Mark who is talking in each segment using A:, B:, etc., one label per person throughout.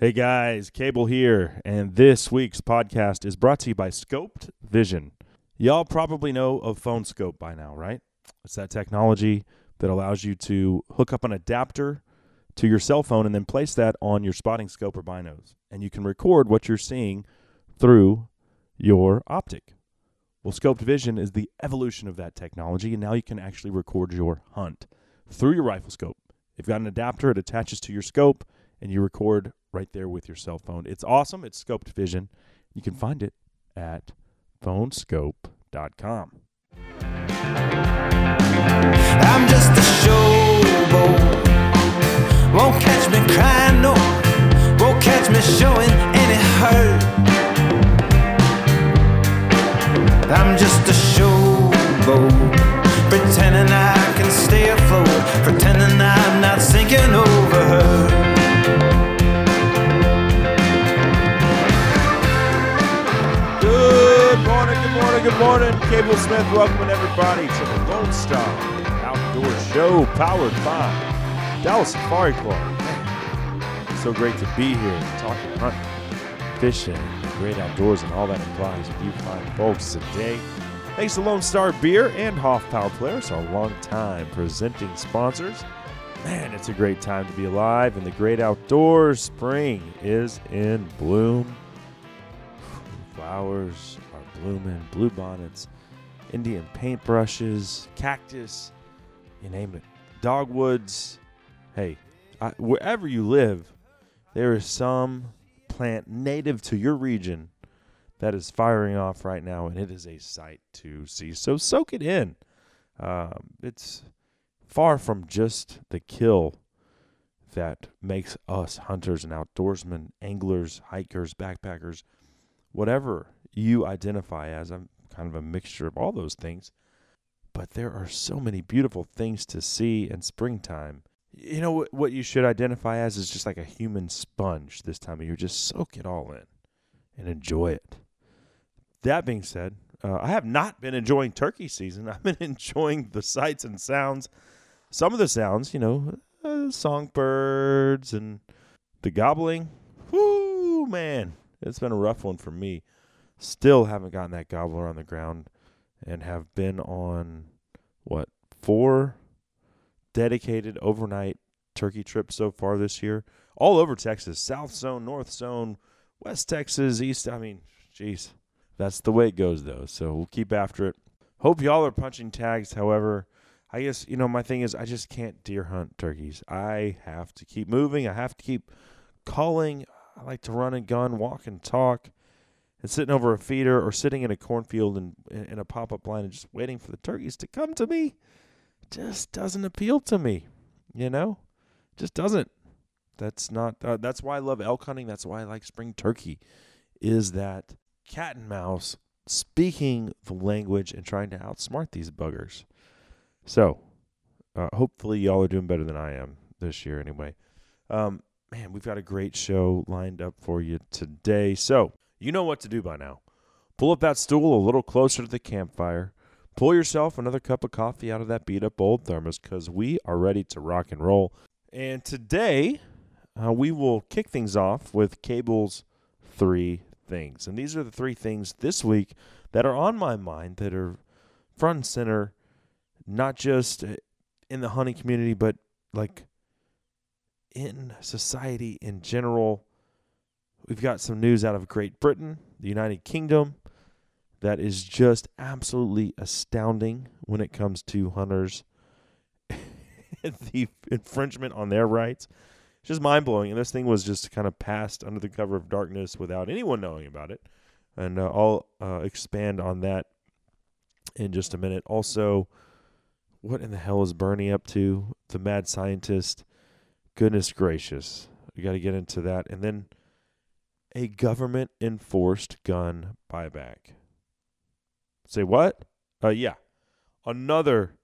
A: Hey guys, Cable here, and this week's podcast is brought to you by Scoped Vision. Y'all probably know of Phone Skope by now, right? It's that technology that allows you to hook up an adapter to your cell phone and then place that on your spotting scope or binos, and you can record what you're seeing through your optic. Well, Scoped Vision is the evolution of that technology, and now you can actually record your hunt through your rifle scope. You've got an adapter, it attaches to your scope, and you record right there with your cell phone. It's awesome. It's Scoped Vision. You can find it at phoneskope.com.
B: I'm just a showboat. Won't catch me crying, no. Won't catch me showing any hurt. I'm just a showboat. Pretending I
A: morning, good morning. Cable Smith, welcoming everybody to the Lone Star Outdoor Show, powered by Dallas Safari Club. So great to be here, talking hunting, fishing, great outdoors, and all that implies with you fine folks today. Thanks to Lone Star Beer and Hoff Power Players, our longtime presenting sponsors. Man, it's a great time to be alive in the great outdoors. Spring is in bloom. Flowers blooming, blue bonnets, Indian paintbrushes, cactus, you name it. Dogwoods. Hey, I, wherever you live, there is some plant native to your region that is firing off right now, and it is a sight to see. So soak it in. Um, it's far from just the kill that makes us hunters and outdoorsmen, anglers, hikers, backpackers, whatever you identify as. I'm kind of a mixture of all those things. But there are so many beautiful things to see in springtime. You know what, what you should identify as is just like a human sponge this time of year. Just soak it all in and enjoy it. That being said, uh, I have not been enjoying turkey season. I've been enjoying the sights and sounds. Some of the sounds, you know, uh, songbirds and the gobbling. Whoo, man, it's been a rough one for me. Still haven't gotten that gobbler on the ground and have been on, what, four dedicated overnight turkey trips so far this year. All over Texas, South Zone, North Zone, West Texas, East. I mean, jeez. That's the way it goes, though. So we'll keep after it. Hope y'all are punching tags. However, I guess, you know, my thing is I just can't deer hunt turkeys. I have to keep moving. I have to keep calling. I like to run and gun, walk and talk, and sitting over a feeder or sitting in a cornfield and in a pop up line and just waiting for the turkeys to come to me just doesn't appeal to me. You know, just doesn't. That's not. Uh, that's why I love elk hunting. That's why I like spring turkey. Is that cat and mouse speaking the language and trying to outsmart these buggers. So, uh, hopefully, y'all are doing better than I am this year, anyway. Um, man, we've got a great show lined up for you today. So, you know what to do by now. Pull up that stool a little closer to the campfire. Pull yourself another cup of coffee out of that beat up old thermos because we are ready to rock and roll. And today, uh, we will kick things off with Cable's three things. And these are the three things this week that are on my mind that are front and center, not just in the hunting community, but like in society in general. We've got some news out of Great Britain, the United Kingdom, that is just absolutely astounding when it comes to hunters. the infringement on their rights. It's just mind blowing. And this thing was just kind of passed under the cover of darkness without anyone knowing about it. And uh, I'll uh, expand on that in just a minute. Also, what in the hell is Bernie up to? The mad scientist. Goodness gracious. We got to get into that. And then a government enforced gun buyback. Say what? Uh, yeah. Another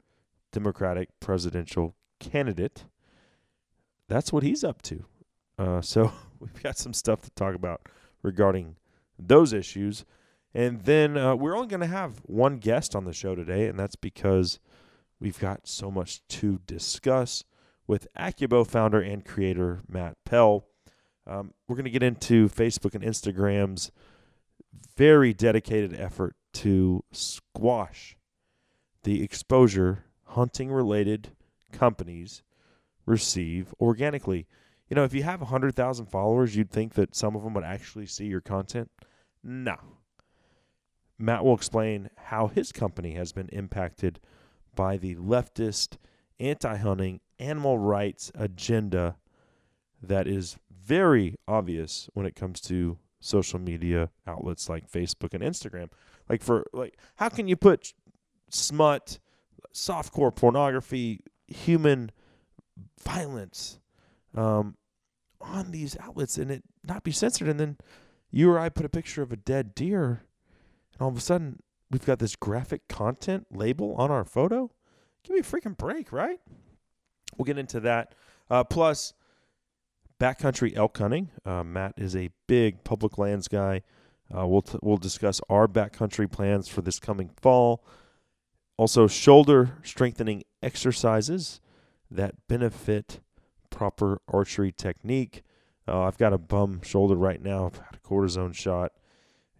A: Democratic presidential candidate. That's what he's up to. Uh, so we've got some stuff to talk about regarding those issues. And then uh, we're only going to have one guest on the show today, and that's because we've got so much to discuss with AccuBow founder and creator Matt Pell. Um, we're going to get into Facebook and Instagram's very dedicated effort to squash the exposure hunting related companies receive organically. You know, if you have 100,000 followers, you'd think that some of them would actually see your content. No. Matt will explain how his company has been impacted by the leftist, anti hunting, animal rights agenda that is very obvious when it comes to social media outlets like Facebook and Instagram. Like for like how can you put smut, softcore pornography, human violence um, on these outlets and it not be censored and then you or I put a picture of a dead deer and all of a sudden we've got this graphic content label on our photo? Give me a freaking break, right? We'll get into that. Uh, plus, backcountry elk hunting. Uh, Matt is a big public lands guy. Uh, we'll t- we'll discuss our backcountry plans for this coming fall. Also, shoulder strengthening exercises that benefit proper archery technique. Uh, I've got a bum shoulder right now. I've had a cortisone shot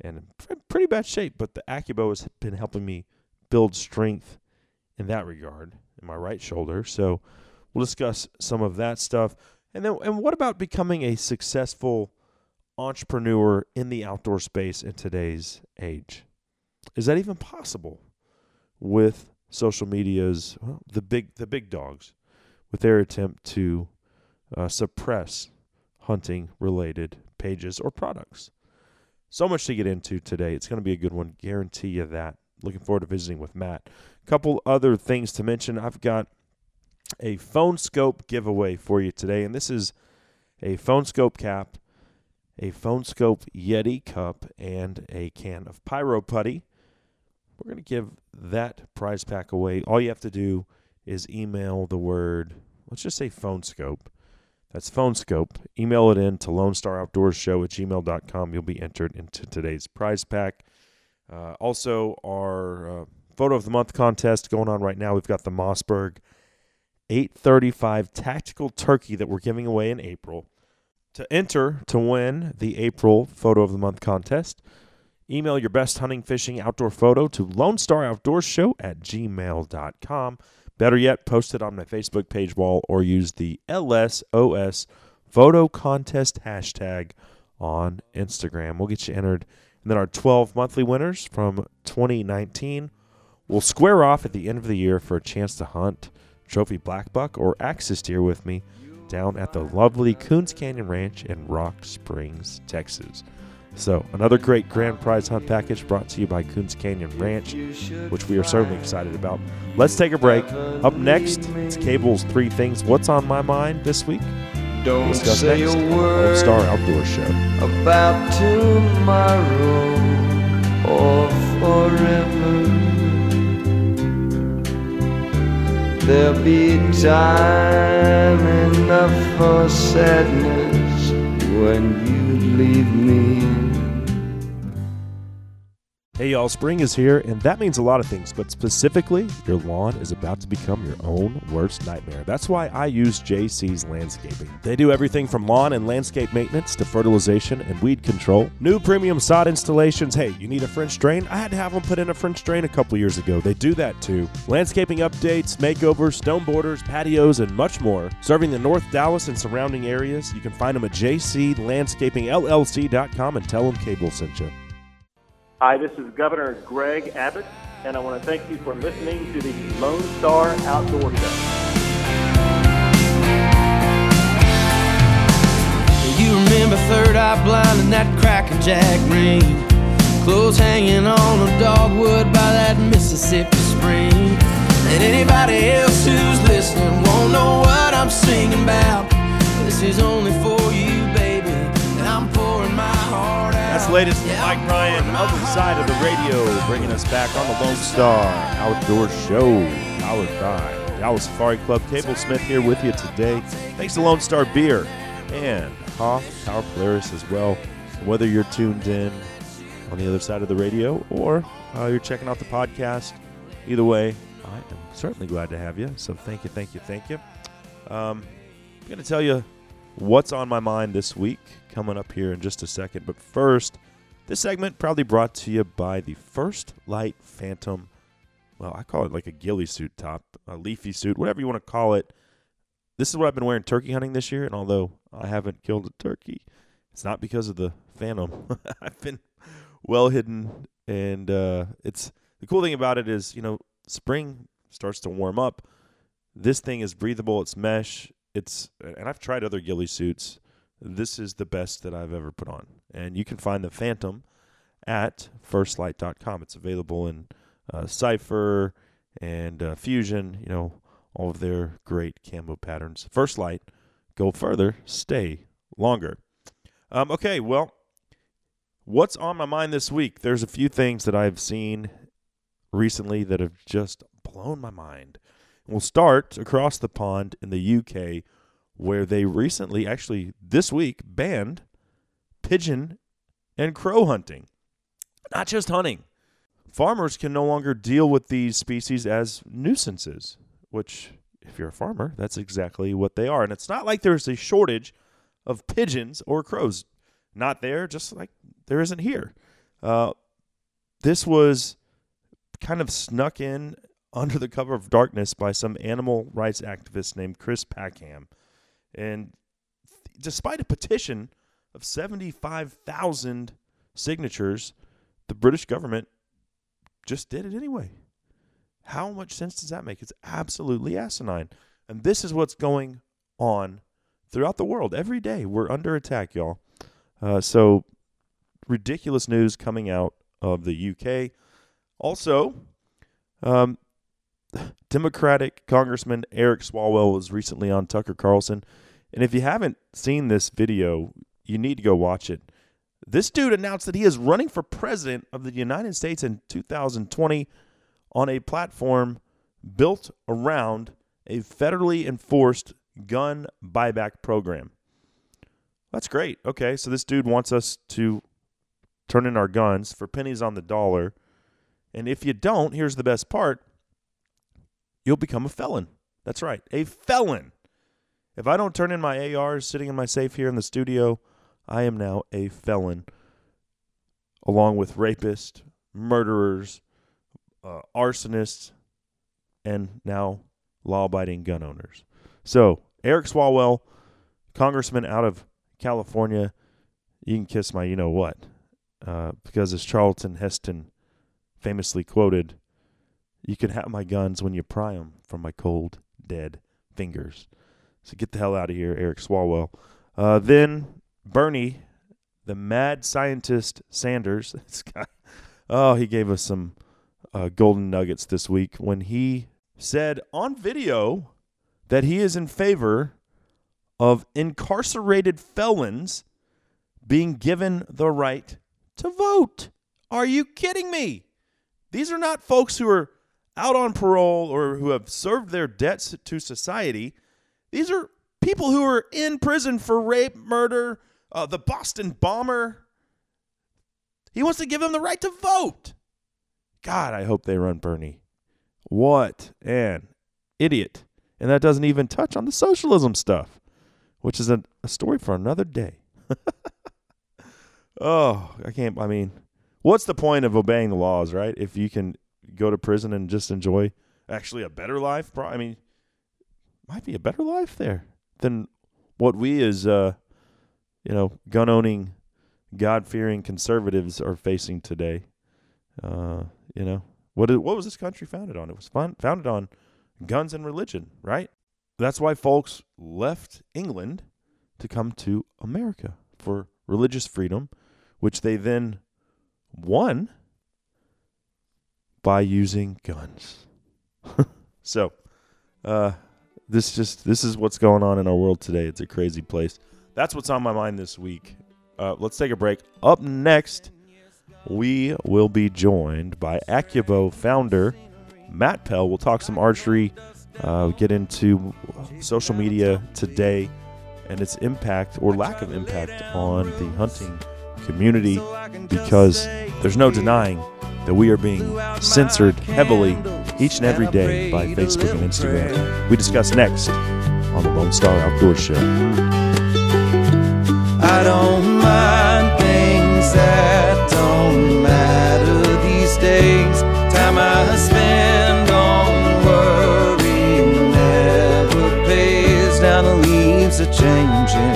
A: and in pretty bad shape, but the AccuBow has been helping me build strength in that regard in my right shoulder. So we'll discuss some of that stuff. And then and what about becoming a successful entrepreneur in the outdoor space in today's age? Is that even possible with social media's well, the big the big dogs with their attempt to uh, suppress hunting related pages or products? So much to get into today. It's going to be a good one. Guarantee you that. Looking forward to visiting with Matt. A couple other things to mention. I've got a phone skope giveaway for you today, and this is a phone skope cap, a phone skope Yeti cup, and a can of Pyro Putty. We're going to give that prize pack away. All you have to do is email the word, let's just say phone skope, that's Phone Skope. Email it in to Lone Star Outdoors Show at gmail.com. You'll be entered into today's prize pack. Uh, also, our uh, photo of the month contest going on right now. We've got the Mossberg 835 tactical turkey that we're giving away in April. To enter to win the April photo of the month contest, email your best hunting, fishing, outdoor photo to Lone Star Outdoors Show at gmail.com. Better yet, post it on my Facebook page wall or use the LSOS photo contest hashtag on Instagram. We'll get you entered. And then our 12 monthly winners from 2019 will square off at the end of the year for a chance to hunt trophy black buck or axis deer with me down at the lovely Coons Canyon Ranch in Rock Springs, Texas. So, another great grand prize hunt package brought to you by Coons Canyon Ranch, which we are certainly excited about. Let's take a break. Up next, it's Cable's Three Things. What's on my mind this week?
B: Don't
A: Discuss
B: say
A: next
B: a
A: on the Lone
B: word
A: Star Outdoor Show.
B: about tomorrow or forever. There'll be time enough for sadness when you leave me.
A: Hey y'all, spring is here, and that means a lot of things, but specifically, your lawn is about to become your own worst nightmare. That's why I use JC's Landscaping. They do everything from lawn and landscape maintenance to fertilization and weed control. New premium sod installations. Hey, you need a French drain? I had to have them put in a French drain a couple years ago. They do that too. Landscaping updates, makeovers, stone borders, patios, and much more. Serving the North Dallas and surrounding areas, you can find them at jclandscapingllc.com and tell them Cable sent you.
C: Hi, this is Governor Greg Abbott, and I want to thank you for listening to the Lone Star Outdoor Show.
D: You remember Third Eye Blind and that Cracker Jack ring. Clothes hanging on a dogwood by that Mississippi spring. And anybody else who's listening won't know what I'm singing about. This is only for you,
A: That's latest from Mike Bryan, other side of the radio, bringing us back on the Lone Star Outdoor Show, powered by Dallas Safari Club. Cable Smith here with you today. Thanks to Lone Star Beer and Hoff Tower Polaris as well. Whether you're tuned in on the other side of the radio or uh, you're checking out the podcast, either way, I am certainly glad to have you. So thank you, thank you, thank you. Um, I'm going to tell you what's on my mind this week coming up here in just a second. But first, this segment proudly brought to you by the First Lite Phantom. Well, I call it like a ghillie suit top, a leafy suit, whatever you want to call it. This is what I've been wearing turkey hunting this year, and although I haven't killed a turkey, it's not because of the Phantom. I've been well hidden, and uh, it's the cool thing about it is, you know, spring starts to warm up. This thing is breathable. It's mesh. It's and I've tried other ghillie suits. This is the best that I've ever put on, and you can find the Phantom at firstlite.com. It's available in uh, Cipher and uh, Fusion. You know all of their great camo patterns. First Lite, go further, stay longer. Um, okay, well, what's on my mind this week? There's a few things that I've seen recently that have just blown my mind. We'll start across the pond in the UK, where they recently, actually this week, banned pigeon and crow hunting. Not just hunting. Farmers can no longer deal with these species as nuisances, which, if you're a farmer, that's exactly what they are. And it's not like there's a shortage of pigeons or crows. Not there, just like there isn't here. Uh, this was kind of snuck in under the cover of darkness by some animal rights activist named Chris Packham. And despite a petition of 75,000 signatures, the British government just did it anyway. How much sense does that make? It's absolutely asinine. And this is what's going on throughout the world. Every day we're under attack, y'all. Uh, so, ridiculous news coming out of the UK. Also, um, Democratic Congressman Eric Swalwell was recently on Tucker Carlson. And if you haven't seen this video, you need to go watch it. This dude announced that he is running for president of the United States in 2020 on a platform built around a federally enforced gun buyback program. That's great. Okay, so this dude wants us to turn in our guns for pennies on the dollar. And if you don't, here's the best part you'll become a felon. That's right, a felon. If I don't turn in my ARs sitting in my safe here in the studio, I am now a felon, along with rapists, murderers, uh, arsonists, and now law abiding gun owners. So, Eric Swalwell, congressman out of California, you can kiss my you know what. Uh, because as Charlton Heston famously quoted, you can have my guns when you pry 'em from my cold, dead fingers. So get the hell out of here, Eric Swalwell. Uh, then Bernie, the mad scientist Sanders, this guy, oh, he gave us some uh, golden nuggets this week when he said on video that he is in favor of incarcerated felons being given the right to vote. Are you kidding me? These are not folks who are out on parole or who have served their debts to society. These are people who are in prison for rape, murder, uh, the Boston bomber. He wants to give them the right to vote. God, I hope they run Bernie. What an idiot. And that doesn't even touch on the socialism stuff, which is a, a story for another day. oh, I can't, I mean, what's the point of obeying the laws, right? If you can go to prison and just enjoy actually a better life. I mean, might be a better life there than what we as, uh, you know, gun owning, God fearing conservatives are facing today. Uh, you know, what, is, what was this country founded on? It was fun, founded on guns and religion, right? That's why folks left England to come to America for religious freedom, which they then won by using guns. so, uh, this just this is what's going on in our world today. It's a crazy place. That's what's on my mind this week. Uh, let's take a break. Up next, we will be joined by AccuBow founder Matt Pell. We'll talk some archery, uh, get into social media today and its impact or lack of impact on the hunting community because there's no denying that we are being censored heavily each and every day by Facebook and Instagram. We discuss next on the Lone Star Outdoor Show.
B: I don't mind things that don't matter these days. Time I spend on worry never pays. Now the leaves are changing.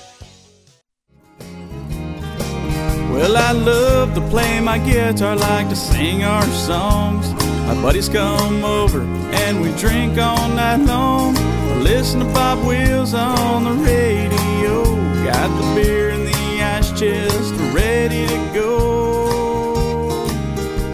B: Well, I love to play my guitar, like to sing our songs. My buddies come over and we drink all night long. I Listen to Bob Wills on the radio. Got the beer in the ice chest ready to go.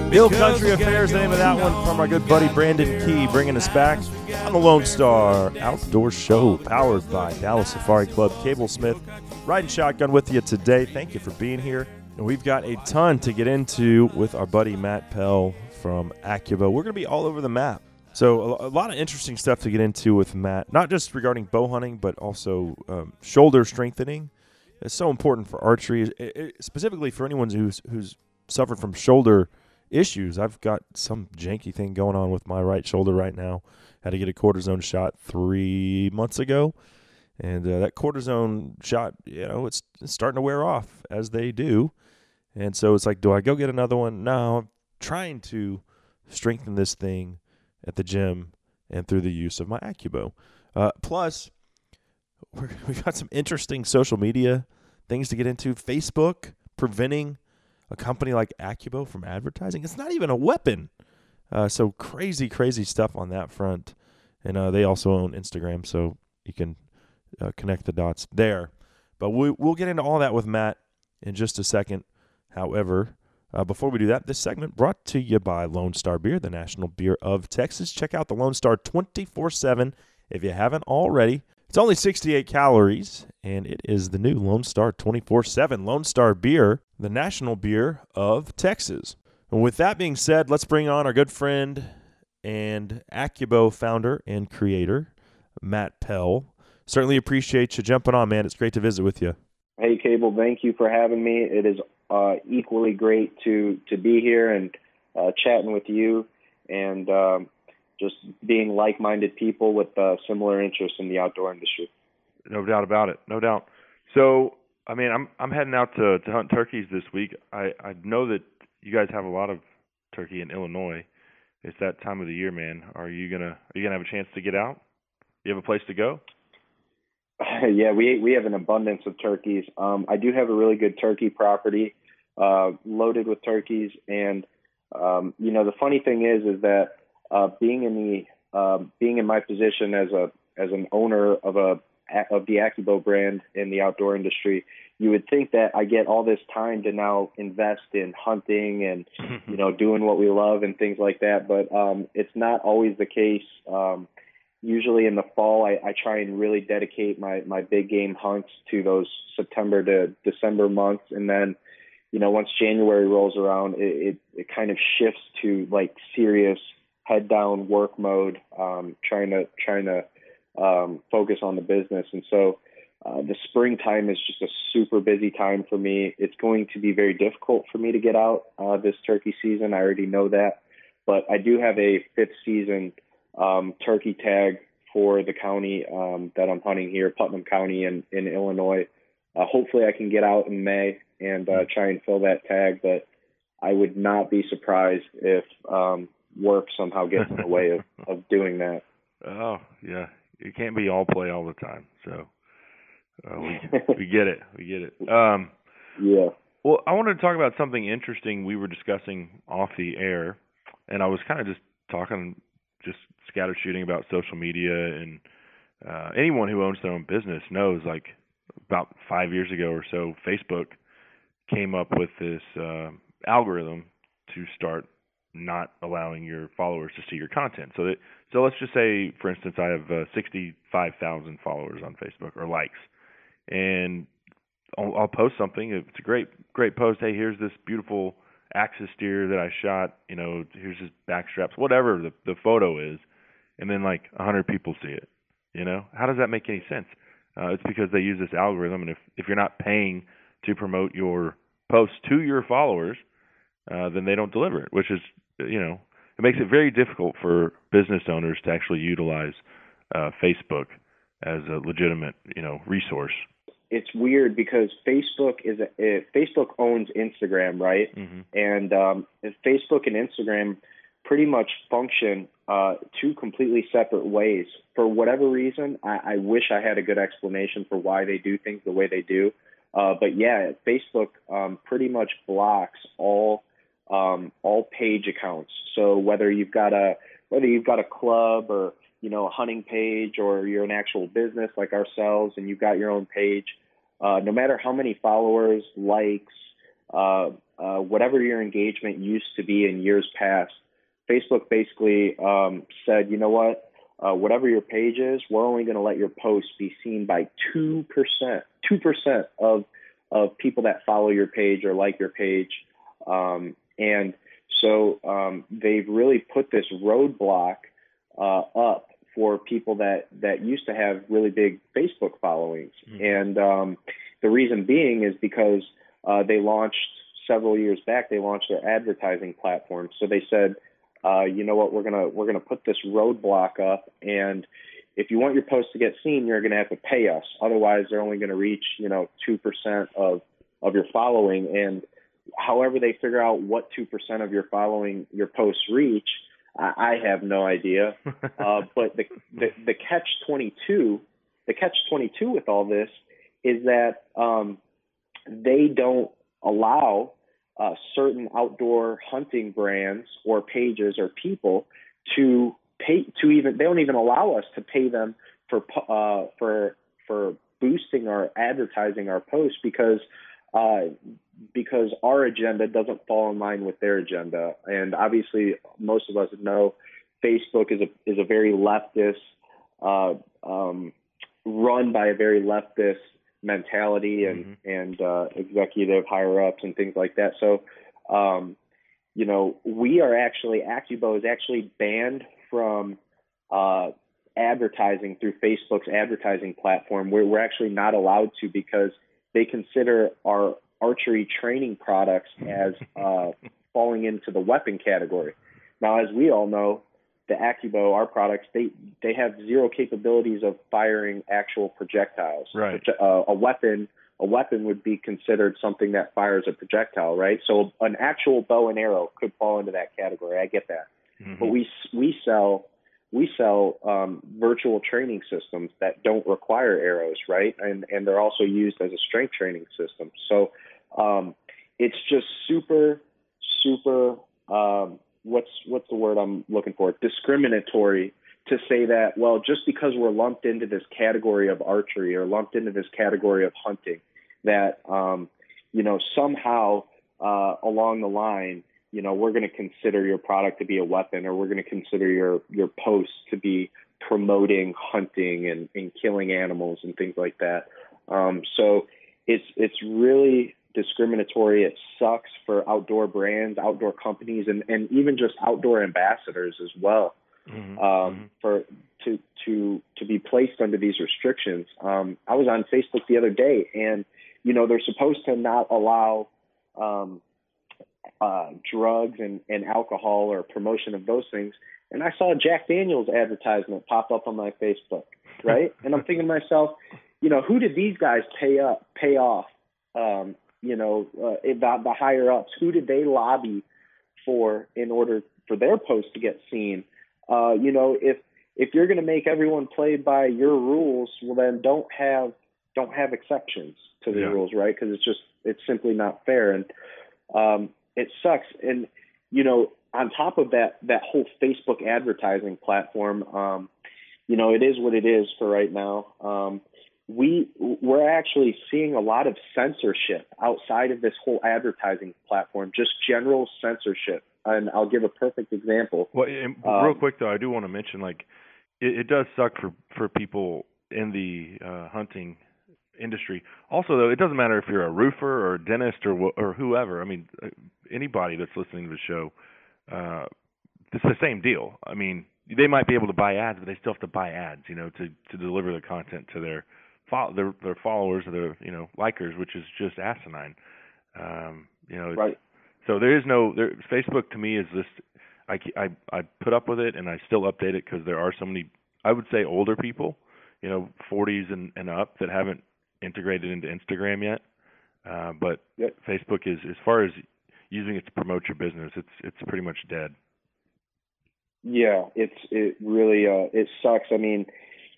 A: Bill Country Affairs, the name of that one from our good buddy Brandon Key, bringing us back on the Lone Star Outdoor Show, powered by Dallas Safari Club. Cable Smith, riding shotgun with you today. Thank you for being here. And we've got a ton to get into with our buddy Matt Pell from AccuBow. We're going to be all over the map. So, a, a lot of interesting stuff to get into with Matt, not just regarding bow hunting, but also um, shoulder strengthening. It's so important for archery, it- it- specifically for anyone who's who's suffered from shoulder issues. I've got some janky thing going on with my right shoulder right now. Had to get a cortisone shot three months ago, and uh, that cortisone shot, you know, it's, it's starting to wear off as they do. And so it's like, do I go get another one? No, I'm trying to strengthen this thing at the gym and through the use of my AccuBow. Uh, plus, we're, we've got some interesting social media things to get into. Facebook preventing a company like AccuBow from advertising. It's not even a weapon. Uh, so crazy, crazy stuff on that front. And uh, they also own Instagram, so you can uh, connect the dots there. But we, we'll get into all that with Matt in just a second. However, uh, before we do that, this segment brought to you by Lone Star Beer, the national beer of Texas. Check out the Lone Star 24 7 if you haven't already. It's only 68 calories, and it is the new Lone Star 24 7 Lone Star Beer, the national beer of Texas. And with that being said, let's bring on our good friend and AccuBow founder and creator, Matt Pell. Certainly appreciate you jumping on, man. It's great to visit with you.
E: Hey, Cable, thank you for having me. It is uh, equally great to to be here and uh, chatting with you, and um, just being like-minded people with uh, similar interests in the outdoor industry.
A: No doubt about it. No doubt. So, I mean, I'm I'm heading out to to hunt turkeys this week. I I know that you guys have a lot of turkey in Illinois. It's that time of the year, man. Are you gonna are you gonna have a chance to get out? Do you have a place to go?
E: yeah, we we have an abundance of turkeys. Um, I do have a really good turkey property, uh, loaded with turkeys, and um, you know the funny thing is is that uh, being in the um, being in my position as a as an owner of a of the AccuBow brand in the outdoor industry, you would think that I get all this time to now invest in hunting and you know doing what we love and things like that, but um, it's not always the case. Um, usually in the fall I, I try and really dedicate my my big game hunts to those September to December months. And then you know once January rolls around it it, it kind of shifts to like serious head down work mode um trying to trying to um focus on the business and so uh, the springtime is just a super busy time for me. It's going to be very difficult for me to get out uh, this turkey season. I already know that, but I do have a fifth season um, turkey tag for the county um, that I'm hunting here, Putnam County in, in Illinois. Uh, hopefully, I can get out in May and uh, try and fill that tag, but I would not be surprised if um, work somehow gets in the way of, of doing that.
A: Oh, yeah. It can't be all play all the time. So uh, we we get it. We get it. Um
E: Yeah.
A: Well, I wanted to talk about something interesting we were discussing off the air, and I was kind of just talking, just scatter shooting about social media, and uh, anyone who owns their own business knows, like about five years ago or so, Facebook came up with this uh, algorithm to start not allowing your followers to see your content. So that, so let's just say, for instance, I have uh, 65,000 followers on Facebook or likes,
F: and I'll, I'll post something. It's a great great post. Hey, here's this beautiful axis deer that I shot. You know, here's his back straps, whatever the the photo is, and then like a hundred people see it. You know, how does that make any sense? Uh, it's because they use this algorithm, and if if you're not paying to promote your post to your followers, uh, then they don't deliver it, which is you know it makes it very difficult for business owners to actually utilize uh, Facebook as a legitimate you know resource.
E: It's weird because Facebook is a, uh, Facebook owns Instagram, right?
F: Mm-hmm.
E: And um, Facebook and Instagram pretty much function uh, two completely separate ways. For whatever reason, I, I wish I had a good explanation for why they do things the way they do. Uh, but yeah, Facebook um, pretty much blocks all um, all page accounts. So whether you've got a whether you've got a club or you know a hunting page or you're an actual business like ourselves and you've got your own page, uh, no matter how many followers, likes, uh, uh, whatever your engagement used to be in years past, Facebook basically um, said, you know what, uh, whatever your page is, we're only going to let your post be seen by two percent, two percent of of people that follow your page or like your page. Um, and so um, they've really put this roadblock uh, up for people that, that used to have really big Facebook followings. Mm-hmm. And um, the reason being is because uh, they launched several years back, they launched their advertising platform. So they said, uh, you know what, we're gonna we're gonna put this roadblock up, and if you want your post to get seen, you're gonna have to pay us. Otherwise, they're only gonna reach you know two percent of of your following, and however they figure out what 2% of your following your posts reach, I, I have no idea. uh, but the, the, the catch 22, the catch 22 with all this is that um, they don't allow uh, certain outdoor hunting brands or pages or people to pay to even they don't even allow us to pay them for uh, for for boosting our advertising our posts because uh, because our agenda doesn't fall in line with their agenda. And obviously, most of us know Facebook is a is a very leftist, uh, um, run by a very leftist mentality and mm-hmm. and uh, executive higher ups and things like that. So, um, you know, we are actually AccuBow is actually banned from uh, advertising through Facebook's advertising platform. We're, we're actually not allowed to because they consider our archery training products as uh, falling into the weapon category. Now, as we all know, the AccuBow, our products, they they have zero capabilities of firing actual projectiles.
F: Right.
E: Uh, a weapon, a weapon would be considered something that fires a projectile, right? So an actual bow and arrow could fall into that category. I get that,
F: mm-hmm.
E: but we we sell we sell um, virtual training systems that don't require arrows, right? And and they're also used as a strength training system. So um, it's just super, super. Um, what's what's the word I'm looking for? Discriminatory to say that well, just because we're lumped into this category of archery or lumped into this category of hunting, that um, you know somehow uh, along the line you know, we're going to consider your product to be a weapon, or we're going to consider your your post to be promoting hunting and, and killing animals and things like that. Um, so it's it's really discriminatory. It sucks for outdoor brands, outdoor companies, and, and even just outdoor ambassadors as well.
F: Mm-hmm.
E: Um,
F: mm-hmm.
E: For to to to be placed under these restrictions. Um, I was on Facebook the other day, and you know they're supposed to not allow um, uh, drugs and, and alcohol or promotion of those things. And I saw a Jack Daniels advertisement pop up on my Facebook, right? and I'm thinking to myself, you know, who did these guys pay up, pay off? Um, you know, uh, the, the higher ups, who did they lobby for in order for their post to get seen? Uh, you know, if if you're going to make everyone play by your rules, well then don't have don't have exceptions to the
F: yeah.
E: rules, right? Because it's just it's simply not fair. And um, it sucks. And you know, on top of that, that whole Facebook advertising platform, um, you know, it is what it is for right now. Um, we we're actually seeing a lot of censorship outside of this whole advertising platform, just general censorship. And I'll give a perfect example.
F: Well, and
E: Um,
F: real quick though, I do want to mention like it, it does suck for for people in the uh, hunting industry. Also, though, it doesn't matter if you're a roofer or a dentist or or whoever. I mean, uh, anybody that's listening to the show, uh, it's the same deal. I mean, they might be able to buy ads, but they still have to buy ads, you know, to to deliver the content to their fo- their their followers or their you know likers, which is just asinine. Um, you know,
E: Right.
F: so there is no there, Facebook to me is this. I, I I put up with it and I still update it because there are so many. I would say older people, you know, 40s and and up that haven't integrated into Instagram yet. Uh, but
E: Yep.
F: Facebook is as far as using it to promote your business, it's it's pretty much dead.
E: Yeah, it's it really uh it sucks. I mean,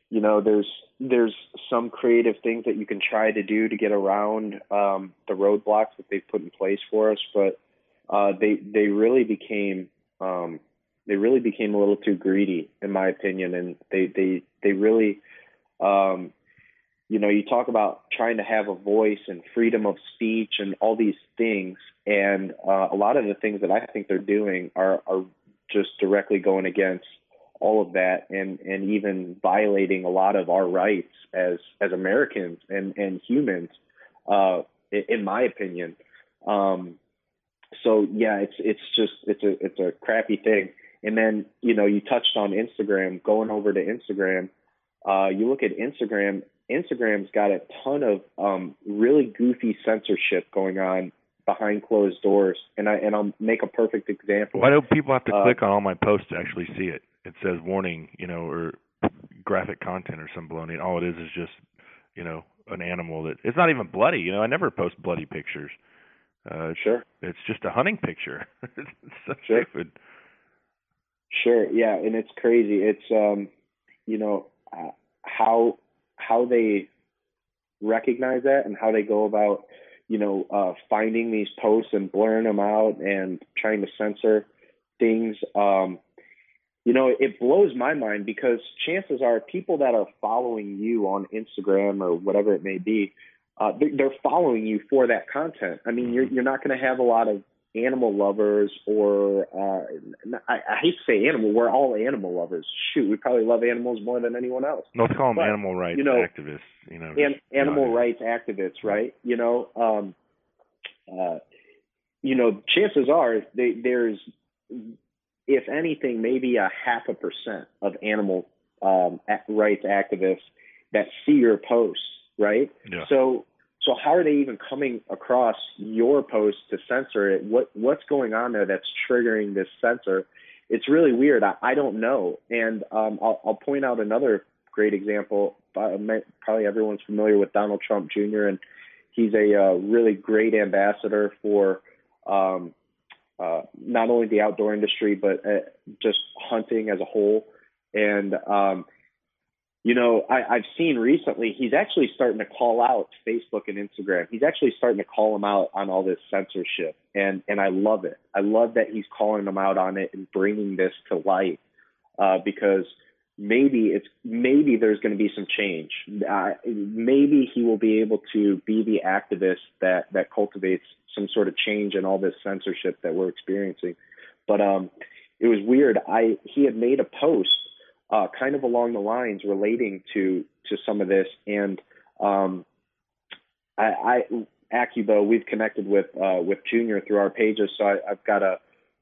E: you know, there's there's some creative things that you can try to do to get around um the roadblocks that they've put in place for us, but uh they they really became um they really became a little too greedy in my opinion and they they they really um you know, you talk about trying to have a voice and freedom of speech and all these things and uh, a lot of the things that I think they're doing are are just directly going against all of that and and even violating a lot of our rights as as Americans and and humans uh in, my opinion. Um so yeah it's it's just it's a it's a crappy thing. And then you know you touched on Instagram going over to Instagram uh you look at Instagram Instagram's got a ton of um really goofy censorship going on behind closed doors. And I and I'll make a perfect example.
F: Why do people have to
E: Uh,
F: click on all my posts to actually see it? It says warning, you know, or graphic content or some baloney. And all it is is just, you know, an animal that it's not even bloody. You know, I never post bloody pictures. Uh, it's,
E: sure
F: it's just a hunting picture. it's so
E: Sure.
F: stupid.
E: Sure, yeah, and it's crazy. It's um, you know, uh, how how they recognize that and how they go about, you know, uh, finding these posts and blurring them out and trying to censor things. Um, you know, it blows my mind because chances are people that are following you on Instagram or whatever it may be, uh, they're, following you for that content. I mean, you're you're not going to have a lot of animal lovers or uh I, I hate to say animal we're all animal lovers shoot we probably love animals more than anyone else
F: No, let's call them
E: But,
F: animal rights
E: you know,
F: activists. You know,
E: an, animal
F: not-
E: rights activists right you know um uh you know chances are they, there's if anything maybe a half a percent of animal um rights activists that see your posts right
F: Yeah.
E: so so how are they even coming across your post to censor it? What what's going on there that's triggering this censor? It's really weird. I, I don't know. And um, I'll, I'll point out another great example. Probably everyone's familiar with Donald Trump Jr. and he's a uh, really great ambassador for um, uh, not only the outdoor industry but uh, just hunting as a whole. And um, you know, I, I've seen recently he's actually starting to call out Facebook and Instagram. He's actually starting to call them out on all this censorship, and and I love it. I love that he's calling them out on it and bringing this to light uh, because maybe it's maybe there's going to be some change. Uh, maybe he will be able to be the activist that that cultivates some sort of change in all this censorship that we're experiencing. But um, it was weird. I he had made a post uh, kind of along the lines relating to to some of this. And um, I, I AccuBow, we've connected with uh, with Junior through our pages, so I, I've got a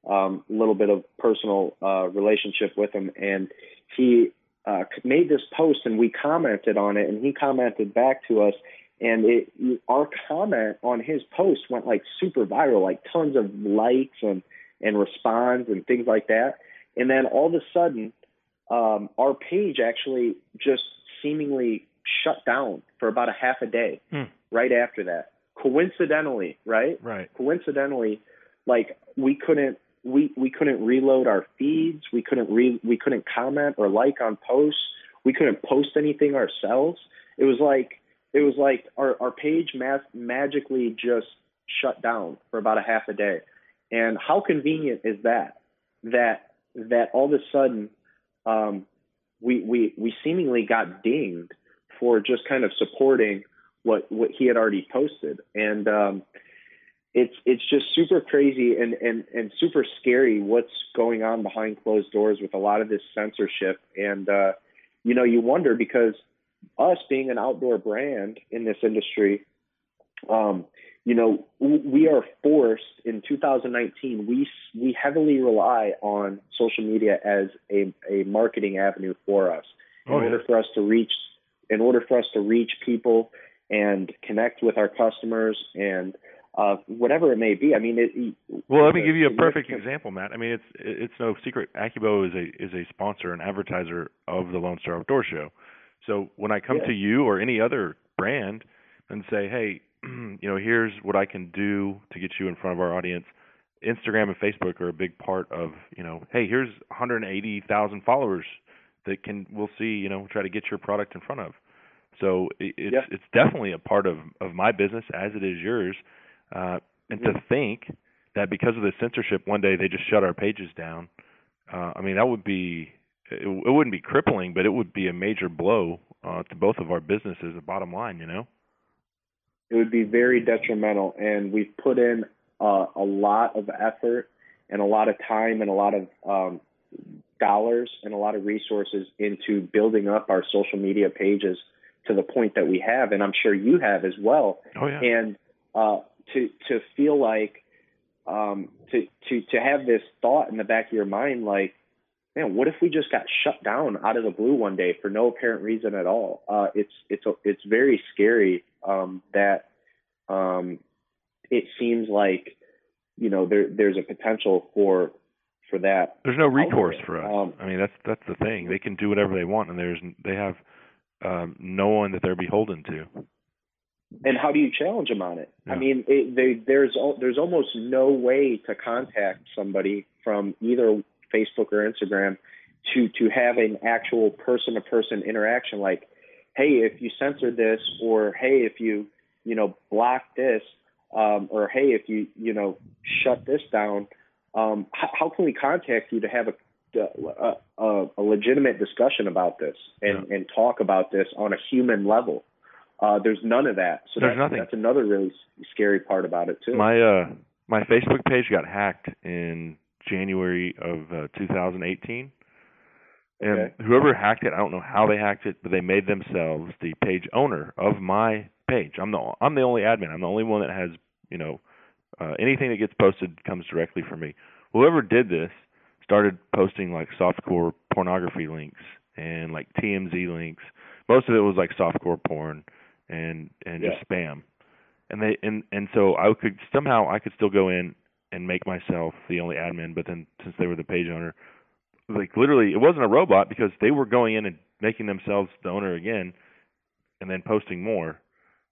E: um, little bit of personal uh, relationship with him, and he uh, made this post, and we commented on it, and he commented back to us. And it, our comment on his post went like super viral, like tons of likes and and responds and things like that. And then all of a sudden, um, our page actually just seemingly shut down for about a half a day
F: Hmm.
E: right after that. Coincidentally, right?
F: Right.
E: Coincidentally, like we couldn't we we couldn't reload our feeds, we couldn't re we couldn't comment or like on posts, we couldn't post anything ourselves. It was like it was like our our page ma- magically just shut down for about a half a day. And how convenient is that? That that all of a sudden um, we we we seemingly got dinged for just kind of supporting what what he had already posted, and um, it's it's just super crazy and and and super scary what's going on behind closed doors with a lot of this censorship, and uh, you know you wonder because us being an outdoor brand in this industry, um, you know, we are forced in 2019. We we heavily rely on social media as a, a marketing avenue for us in
F: Oh, yeah.
E: order for us to reach in order for us to reach people and connect with our customers and uh, whatever it may be. I mean, it,
F: Well, let me give you a perfect example, Matt. I mean, it's it's no secret. AccuBow is a is a sponsor and advertiser of the Lone Star Outdoor Show. So when I come
E: Yeah.
F: to you or any other brand and say, hey, you know, here's what I can do to get you in front of our audience. Instagram and Facebook are a big part of, you know, hey, here's 180,000 followers that can we'll see, you know, try to get your product in front of. So it's
E: Yeah.
F: it's definitely a part of of my business as it is yours. Uh, and to think that because of the censorship, one day they just shut our pages down. Uh, I mean, that would be it, it wouldn't be crippling, but it would be a major blow uh, to both of our businesses. The bottom line, you know.
E: it would be very detrimental. And we've put in uh, a lot of effort and a lot of time and a lot of um, dollars and a lot of resources into building up our social media pages to the point that we have, and I'm sure you have as well.
F: Oh yeah.
E: And uh, to to feel like um, to to to have this thought in the back of your mind, like, man, what if we just got shut down out of the blue one day for no apparent reason at all? Uh, it's it's a, it's very scary um, that um, it seems like you know there there's a potential for for that.
F: There's no recourse for us.
E: Um,
F: I mean, that's that's the thing. They can do whatever they want, and there's they have um, no one that they're beholden to.
E: and how do you challenge them on it?
F: Yeah.
E: I mean, it, they, there's there's almost no way to contact somebody from either Facebook or Instagram to to have an actual person to person interaction. Like, hey, if you censor this, or hey, if you you know block this, um, or hey, if you you know shut this down, um, how, how can we contact you to have a a, a, a legitimate discussion about this and, and talk about this on a human level. Uh, there's none of that. So
F: There's
E: that's,
F: nothing.
E: that's another really scary part about it too.
F: My uh my Facebook page got hacked in January of uh, 2018. And
E: Okay.
F: whoever hacked it, I don't know how they hacked it, but they made themselves the page owner of my page. I'm the I'm the only admin. I'm the only one that has, you know, uh, anything that gets posted comes directly from me. Whoever did this started posting like softcore pornography links and like TMZ links. Most of it was like softcore porn and and just spam and they and and so I could somehow I could still go in and make myself the only admin, but then since they were the page owner, like literally it wasn't a robot because they were going in and making themselves the owner again, and then posting more.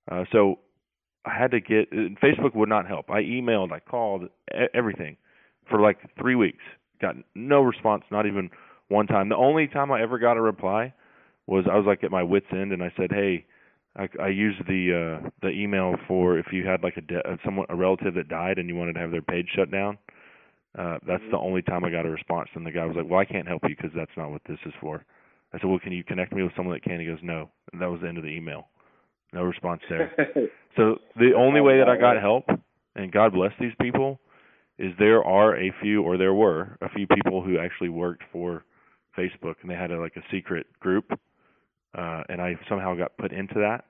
F: Uh, so I had to get Facebook would not help. I emailed, I called, everything for like three weeks. Got no response, not even one time. The only time I ever got a reply was I was like at my wits end, and I said, "Hey, I, I used the uh, the email for if you had like a de- uh, someone a relative that died and you wanted to have their page shut down. Uh, that's the only time I got a response. And the guy was like, "Well, I can't help you because that's not what this is for." I said, "Well, can you connect me with someone that can?" He goes, "No." And that was the end of the email. No response there. So the only way that I got help, and God bless these people, is there are a few, or there were a few people who actually worked for Facebook, and they had a, like a secret group, uh, and I somehow got put into that,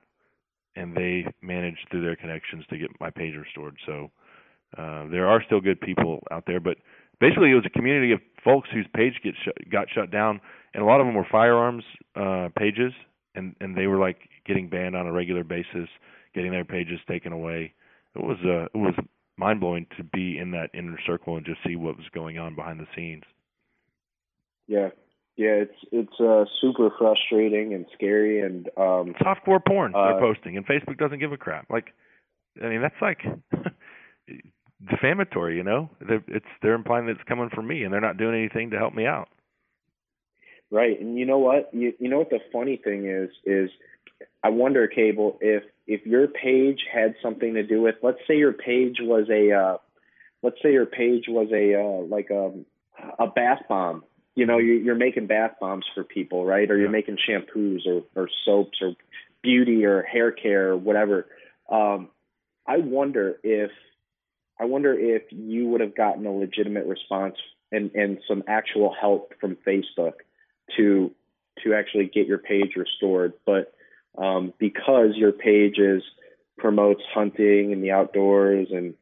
F: and they managed through their connections to get my page restored. So uh, there are still good people out there, but basically it was a community of folks whose page get shut, got shut down, and a lot of them were firearms uh, pages, and and they were like getting banned on a regular basis, getting their pages taken away. It was uh, it was mind blowing to be in that inner circle and just see what was going on behind the scenes.
E: yeah, yeah, it's it's uh, super frustrating and scary, and um,
F: Softcore porn
E: Uh,
F: they're posting, and Facebook doesn't give a crap. Like, I mean, that's like defamatory, you know? They're, it's they're implying that it's coming from me, and they're not doing anything to help me out.
E: Right, and you know what? You you know what the funny thing is is I wonder, Cable, if if your page had something to do with, let's say your page was a, uh, let's say your page was a uh, like a a bath bomb. You know, you're, you're making bath bombs for people, right? Or you're
F: Yeah.
E: making shampoos or or soaps or beauty or hair care or whatever. Um, I wonder if I wonder if you would have gotten a legitimate response and and some actual help from Facebook to to actually get your page restored. But um, because your page is promotes hunting and the outdoors and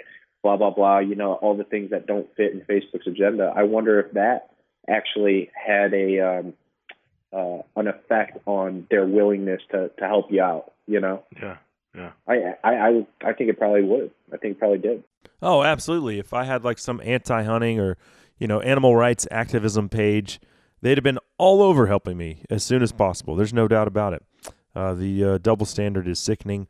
E: blah blah blah. You know all the things that don't fit in Facebook's agenda. I wonder if that actually had a um, uh, an effect on their willingness to to help you out. You know.
F: Yeah. Yeah.
E: I I I, I think it probably would. I think it probably did.
A: Oh, absolutely. If I had like some anti-hunting or you know animal rights activism page, they'd have been all over helping me as soon as possible. There's no doubt about it. Uh, the uh, double standard is sickening.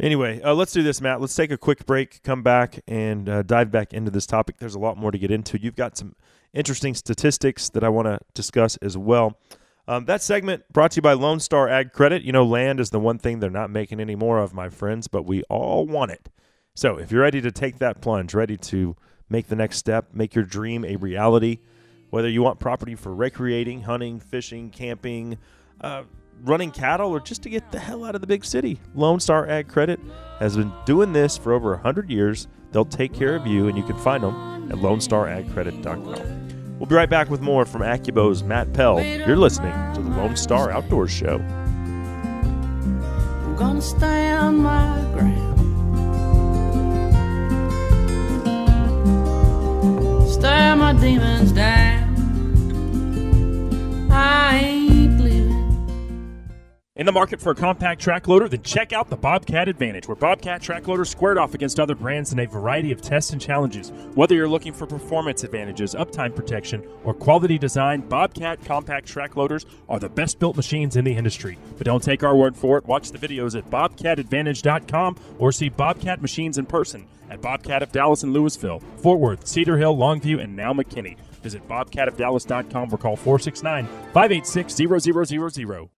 A: Anyway, uh, let's do this, Matt. Let's take a quick break, come back, and uh, dive back into this topic. There's a lot more to get into. You've got some interesting statistics that I want to discuss as well. Um, that segment brought to you by Lone Star Ag Credit. You know, land is the one thing they're not making any more of, my friends, but we all want it. So if you're ready to take that plunge, ready to make the next step, make your dream a reality, whether you want property for recreating, hunting, fishing, camping, uh, running cattle, or just to get the hell out of the big city, Lone Star Ag Credit has been doing this for over 100 years. They'll take care of you, and you can find them at lonestaragcredit.com. We'll be right back with more from AccuBows Matt Pell. You're listening to the Lone Star Outdoors Show.
D: I'm gonna my ground. Stare my demons down. I ain't.
G: In the market for a compact track loader? Then check out the Bobcat Advantage, where Bobcat track loaders squared off against other brands in a variety of tests and challenges. Whether you're looking for performance advantages, uptime protection, or quality design, Bobcat compact track loaders are the best built machines in the industry. But don't take our word for it. Watch the videos at bobcatadvantage.com or see Bobcat machines in person at Bobcat of Dallas and Louisville, Fort Worth, Cedar Hill, Longview, and now McKinney. Visit bobcatofdallas.com or call 469 586 0000.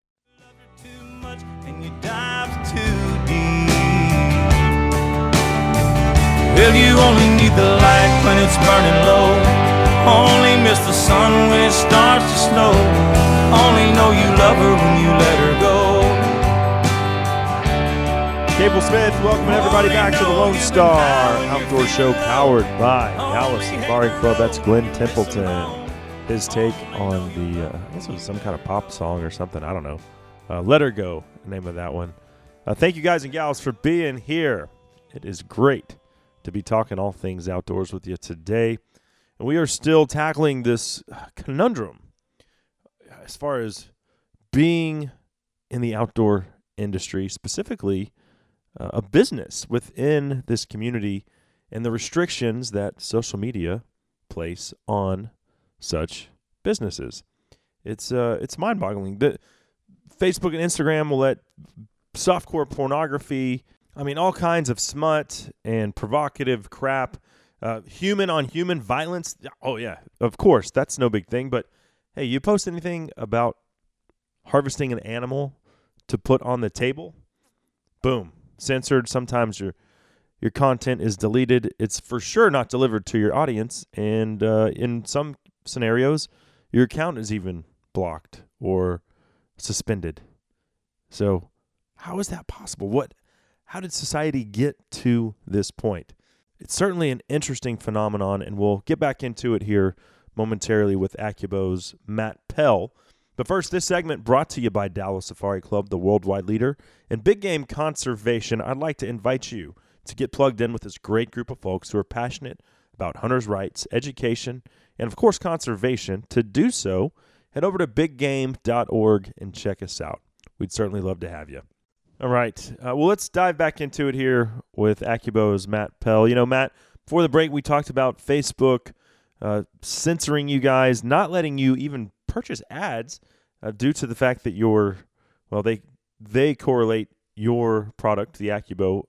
B: you dive too deep. Well, you only need the light when it's burning low. Only miss the sun when it starts to snow. Only know you love her when you let her go.
A: Cable Smith, welcome everybody back to the Lone Star Outdoor Show powered by Dallas Safari Club. That's Glen Templeton. His take on the, uh, I guess it was some kind of pop song or something. I don't know. Uh, Let Her Go, name of that one. Uh, thank you guys and gals for being here. It is great to be talking all things outdoors with you today. And we are still tackling this conundrum as far as being in the outdoor industry, specifically uh, a business within this community and the restrictions that social media place on such businesses. It's uh, it's mind-boggling. The Facebook and Instagram will let softcore pornography, I mean, all kinds of smut and provocative crap, uh, human on human violence. Oh yeah, of course, that's no big thing. But hey, you post anything about harvesting an animal to put on the table, boom, censored. Sometimes your your content is deleted. It's for sure not delivered to your audience, and uh, in some scenarios, your account is even blocked or suspended. So, how is that possible? What? How did society get to this point? It's certainly an interesting phenomenon, and we'll get back into it here momentarily with AccuBows Matt Pell. But first, this segment brought to you by Dallas Safari Club, the worldwide leader in big game conservation. I'd like to invite you to get plugged in with this great group of folks who are passionate about hunters' rights, education, and of course, conservation. To do so, head over to biggame.org and check us out. We'd certainly love to have you. All right. Uh, well, let's dive back into it here with AccuBows Matt Pell. You know, Matt, before the break, we talked about Facebook uh, censoring you guys, not letting you even purchase ads uh, due to the fact that your, well, they they correlate your product, the AccuBow,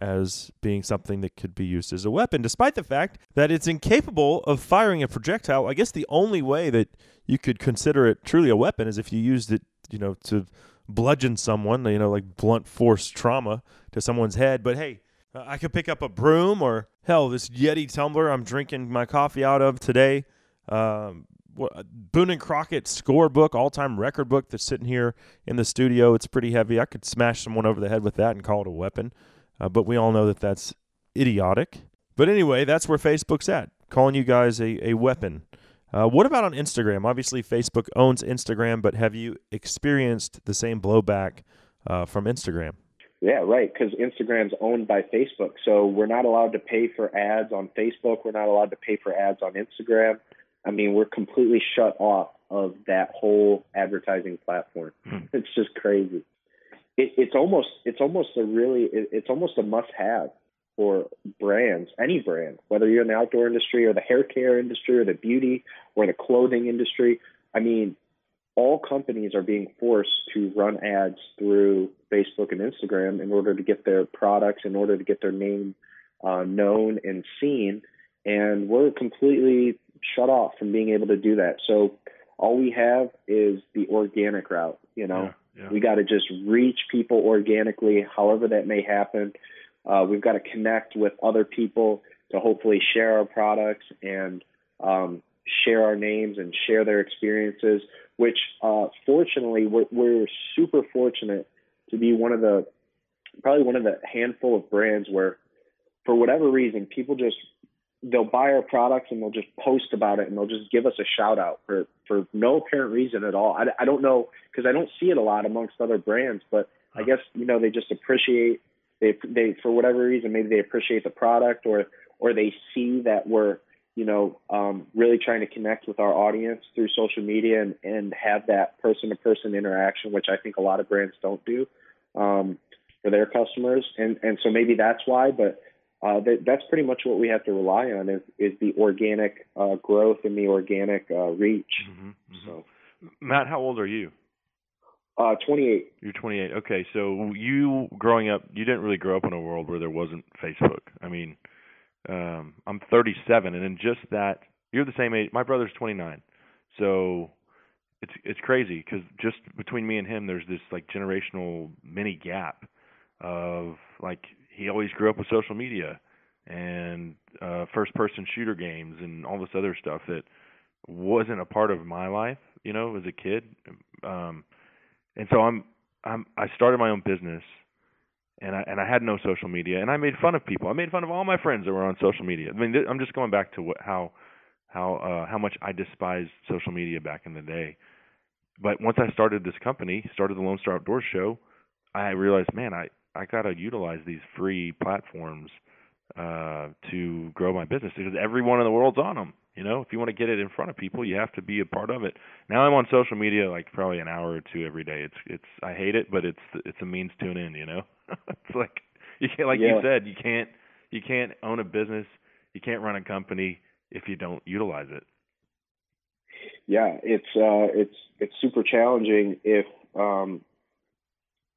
A: as being something that could be used as a weapon, despite the fact that it's incapable of firing a projectile. I guess the only way that you could consider it truly a weapon is if you used it, you know, to bludgeon someone, you know, like blunt force trauma to someone's head. But hey, uh, I could pick up a broom or hell, this Yeti tumbler I'm drinking my coffee out of today. Um, Boone and Crockett scorebook, all time record book that's sitting here in the studio. It's pretty heavy. I could smash someone over the head with that and call it a weapon. Uh, but we all know that that's idiotic. But anyway, that's where Facebook's at, calling you guys a, a weapon. Uh, what about on Instagram? Obviously, Facebook owns Instagram, but have you experienced the same blowback uh, from Instagram?
E: Yeah, right. Because Instagram's owned by Facebook, so we're not allowed to pay for ads on Facebook. We're not allowed to pay for ads on Instagram. I mean, we're completely shut off of that whole advertising platform.
F: Hmm.
E: It's just crazy. It, it's almost it's almost a really it, it's almost a must have for brands, any brand, whether you're in the outdoor industry or the hair care industry or the beauty or the clothing industry. I mean, all companies are being forced to run ads through Facebook and Instagram in order to get their products, in order to get their name uh, known and seen. And we're completely shut off from being able to do that. So all we have is the organic route. You know,
F: Yeah,
E: we got to just reach people organically, however that may happen. Uh, we've got to connect with other people to hopefully share our products and um, share our names and share their experiences. Which, uh, fortunately, we're, we're super fortunate to be one of the probably one of the handful of brands where, for whatever reason, people just they'll buy our products and they'll just post about it and they'll just give us a shout out for for no apparent reason at all. I, I don't know because I don't see it a lot amongst other brands, but I guess you know they just appreciate they they for whatever reason maybe they appreciate the product or or they see that we're you know um, really trying to connect with our audience through social media and and have that person to person interaction, which I think a lot of brands don't do um, for their customers, and and so maybe that's why, but. Uh, that, that's pretty much what we have to rely on is, is the organic uh, growth and the organic uh, reach.
F: Mhm, mhm.
E: So,
F: Matt, how old are you?
E: uh, 28.
F: You're 28. Okay, so you growing up, you didn't really grow up in a world where there wasn't Facebook. I mean, um, I'm 37, and in just that, you're the same age. My brother's 29, so it's it's crazy because just between me and him, there's this like generational mini gap of like he always grew up with social media and uh, first person shooter games and all this other stuff that wasn't a part of my life, you know, as a kid. Um, and so I'm I'm I started my own business and I and I had no social media and I made fun of people. I made fun of all my friends that were on social media. I mean th- I'm just going back to what how how uh how much I despised social media back in the day. But once I started this company, started the Lone Star Outdoors show, I realized, man, I I got to utilize these free platforms uh to grow my business because everyone in the world's on them. You know, if you want to get it in front of people, you have to be a part of it. Now I'm on social media like probably an hour or two every day. It's it's I hate it, but it's it's a means to an end. You know, it's like you can't like
E: Yeah.
F: you said you can't you can't own a business, you can't run a company if you don't utilize it.
E: Yeah, it's uh, it's it's super challenging if um,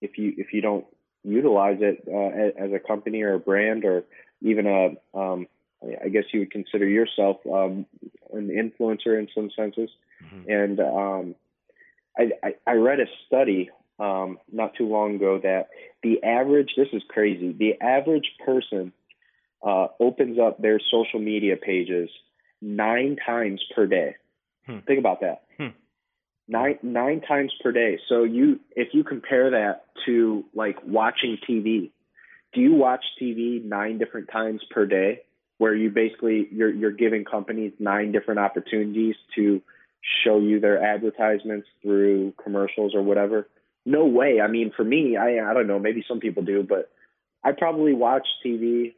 E: if you if you don't utilize it uh, as a company or a brand or even a um, I guess you would consider yourself um, an influencer in some senses. And um, I, I, I read a study um, not too long ago that the average, this is crazy, the average person uh, opens up their social media pages nine times per day.
F: Hmm.
E: Think about that. Nine nine times per day. So you if you compare that to like watching TV, do you watch TV nine different times per day where you basically you're you're giving companies nine different opportunities to show you their advertisements through commercials or whatever? No way. I mean, for me, I I don't know, maybe some people do, but I probably watch TV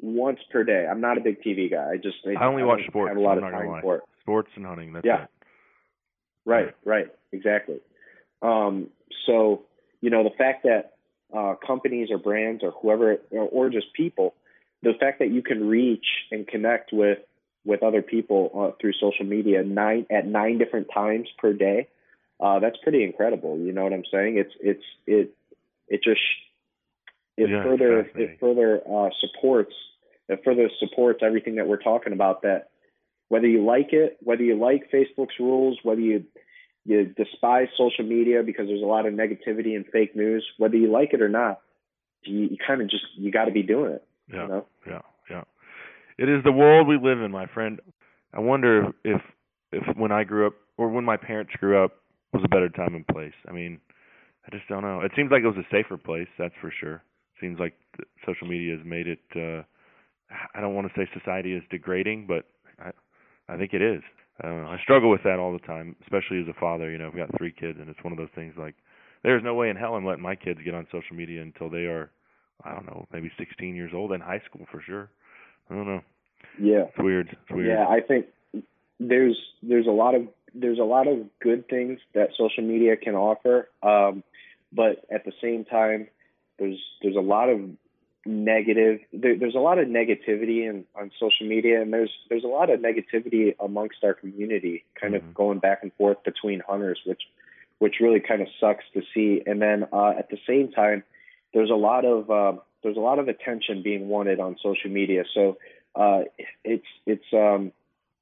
E: once per day. I'm not a big TV guy. I just
F: I only watch
E: don't
F: sports.
E: Have a lot of time for it.
F: Sports and hunting. That's
E: Yeah.
F: it.
E: Right, right, exactly. Um, so, you know, the fact that uh, companies or brands or whoever, or, or just people, the fact that you can reach and connect with with other people uh, through social media nine at nine different times per day, uh, that's pretty incredible. You know what I'm saying? It's it's it it just it
F: Yeah,
E: further
F: fascinating.
E: it further uh, supports it further supports everything that we're talking about. That whether you like it, whether you like Facebook's rules, whether you you despise social media because there's a lot of negativity and fake news, whether you like it or not, you, you kind of just you got to be doing it.
F: Yeah,
E: You know?
F: yeah, yeah. It is the world we live in, my friend. I wonder if if when I grew up or when my parents grew up was a better time and place. I mean, I just don't know. It seems like it was a safer place, that's for sure. Seems like social media has made it. uh I don't want to say society is degrading, but I I think it is. I don't know. I struggle with that all the time, especially as a father. You know, I've got three kids, and it's one of those things like there's no way in hell I'm letting my kids get on social media until they are, I don't know, maybe 16 years old in high school for sure. I don't know.
E: Yeah.
F: It's weird. It's weird.
E: Yeah, I think there's there's a lot of there's a lot of good things that social media can offer, um, but at the same time, there's there's a lot of negative there, there's a lot of negativity in on social media, and there's there's a lot of negativity amongst our community, kind of going back and forth between hunters, which which really kind of sucks to see. And then uh, at the same time, there's a lot of uh, there's a lot of attention being wanted on social media. So uh, it's it's um,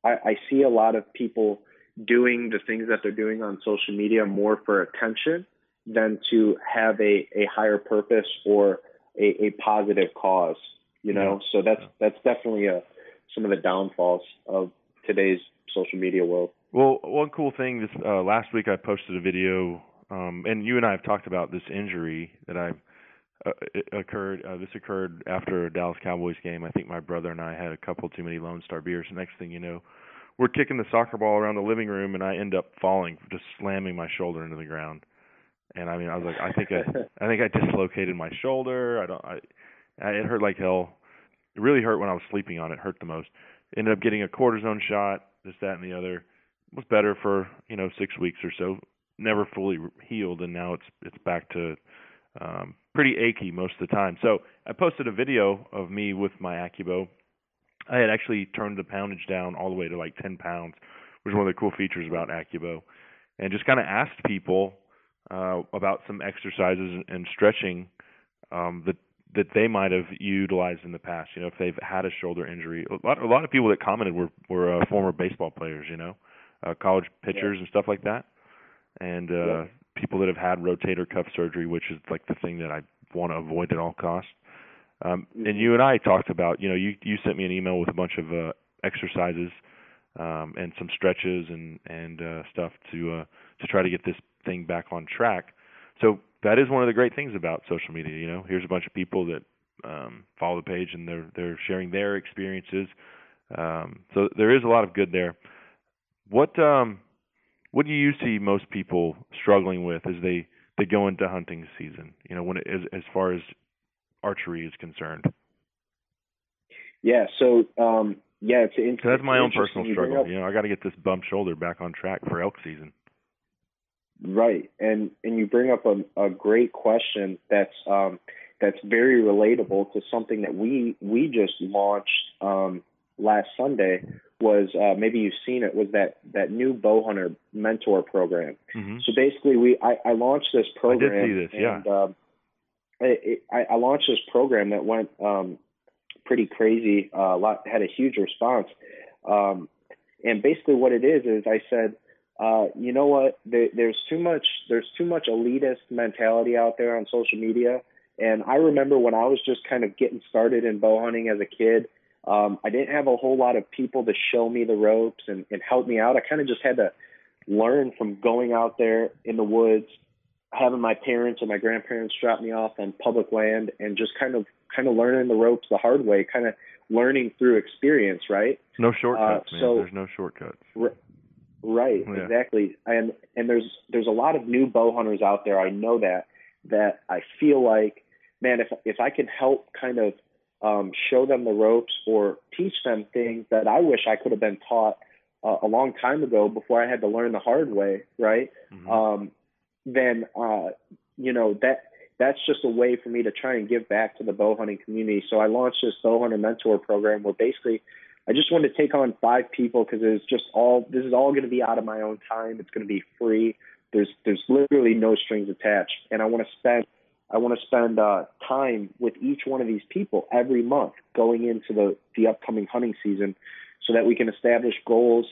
E: I, I see a lot of people doing the things that they're doing on social media more for attention than to have a, a higher purpose or a, a positive cause. You know, so that's that's definitely a some of the downfalls of today's social media world.
F: Well, one cool thing this uh, last week I posted a video, um, and you and I have talked about this injury that I uh, occurred. Uh, this occurred after a Dallas Cowboys game. I think my brother and I had a couple too many Lone Star beers. Next thing you know, we're kicking the soccer ball around the living room, and I end up falling, just slamming my shoulder into the ground. And I mean, I was like, I think I, I think I dislocated my shoulder. I don't. I, I it hurt like hell. It really hurt when I was sleeping on it. Hurt the most. Ended up getting a cortisone shot. This, that, and the other. Was better for you know six weeks or so. Never fully healed, and now it's it's back to um, pretty achy most of the time. So I posted a video of me with my AccuBow. I had actually turned the poundage down all the way to like 10 pounds, which is one of the cool features about AccuBow, and just kind of asked people uh, about some exercises and stretching um, that that they might have utilized in the past. You know, if they've had a shoulder injury. A lot a lot of people that commented were were uh, former baseball players. You know, uh, college pitchers
E: Yeah.
F: and stuff like that, and uh,
E: Yeah.
F: people that have had rotator cuff surgery, which is like the thing that I want to avoid at all costs. Um, and you and I talked about, you know, you you sent me an email with a bunch of uh, exercises um, and some stretches and and uh, stuff to uh, to try to get this thing back on track. So that is one of the great things about social media. You know, here's a bunch of people that um, follow the page and they're they're sharing their experiences. Um, so there is a lot of good there. What um, what do you see most people struggling with as they they go into hunting season? You know, when it, as as far as archery is concerned.
E: Yeah. So um, yeah, it's, it's
F: that's my own personal struggle. You know, I got to get this bump shoulder back on track for elk season.
E: Right, and and you bring up a, a great question that's um, that's very relatable to something that we we just launched um, last Sunday. Was uh, maybe you've seen it? Was that that new bow hunter mentor program?
F: Mm-hmm.
E: So basically, we I, I launched this program.
F: I did see this, yeah.
E: And, um, it, it, I, I launched this program that went um, pretty crazy. Uh, a lot had a huge response. Um, and basically, what it is is I said, uh, you know what? There, there's too much. There's too much elitist mentality out there on social media. And I remember when I was just kind of getting started in bow hunting as a kid. Um, I didn't have a whole lot of people to show me the ropes and, and help me out. I kind of just had to learn from going out there in the woods, having my parents or my grandparents drop me off on public land, and just kind of kind of learning the ropes the hard way, kind of learning through experience, right?
F: No shortcuts,
E: Uh,
F: man. There's no shortcuts.
E: R- Right,
F: Yeah.
E: exactly. And and there's there's a lot of new bow hunters out there. I know that that I feel like, man, if if I can help kind of um, show them the ropes or teach them things that I wish I could have been taught uh, a long time ago before I had to learn the hard way, right?
F: Mhm.
E: Um, then uh, you know that that's just a way for me to try and give back to the bow hunting community. So I launched this bow hunter mentor program where basically I just wanted to take on five people because it's just all this is all going to be out of my own time. It's going to be free. There's there's literally no strings attached, and I want to spend I want to spend uh, time with each one of these people every month going into the the upcoming hunting season, so that we can establish goals,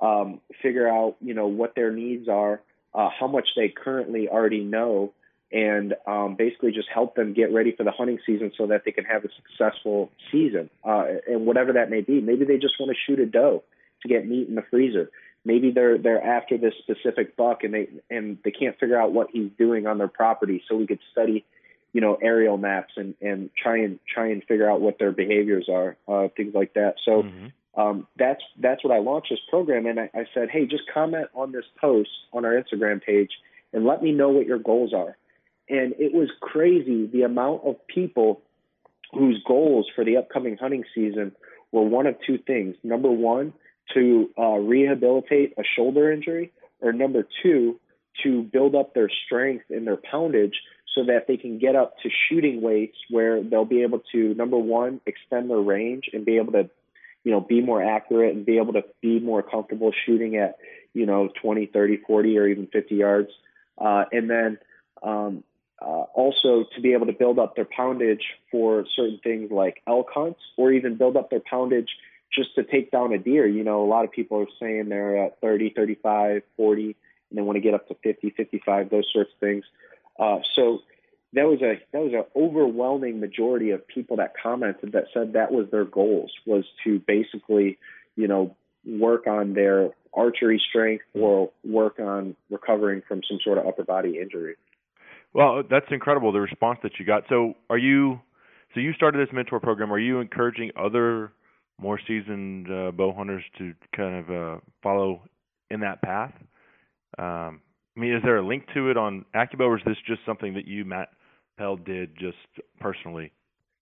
E: um, figure out you know what their needs are, uh, how much they currently already know and um, basically just help them get ready for the hunting season so that they can have a successful season uh, and whatever that may be. Maybe they just want to shoot a doe to get meat in the freezer. Maybe they're they're after this specific buck and they and they can't figure out what he's doing on their property. So we could study, you know, aerial maps and and try and try and figure out what their behaviors are, uh, things like that. So.
F: Mm-hmm.
E: Um, that's that's what I launched this program, and I, I said, hey, just comment on this post on our Instagram page, and let me know what your goals are and it was crazy the amount of people whose goals for the upcoming hunting season were one of two things. Number one, to uh, rehabilitate a shoulder injury, or number two, to build up their strength and their poundage so that they can get up to shooting weights where they'll be able to, number one, extend their range and be able to, you know, be more accurate and be able to be more comfortable shooting at, you know, 20, 30, 40, or even 50 yards. Uh, and then um, uh, also to be able to build up their poundage for certain things like elk hunts or even build up their poundage just to take down a deer. You know, a lot of people are saying they're at 30, 35, 40, and they want to get up to 50, 55, those sorts of things. Uh, so that was a that was an overwhelming majority of people that commented that said that was their goals was to basically, you know, work on their archery strength or work on recovering from some sort of upper body injury.
F: Well, that's incredible the response that you got. So, are you so you started this mentor program? Are you encouraging other more seasoned uh, bow hunters to kind of uh, follow in that path? Um, I mean, is there a link to it on AccuBow, or is this just something that you, Matt Pell, did just personally?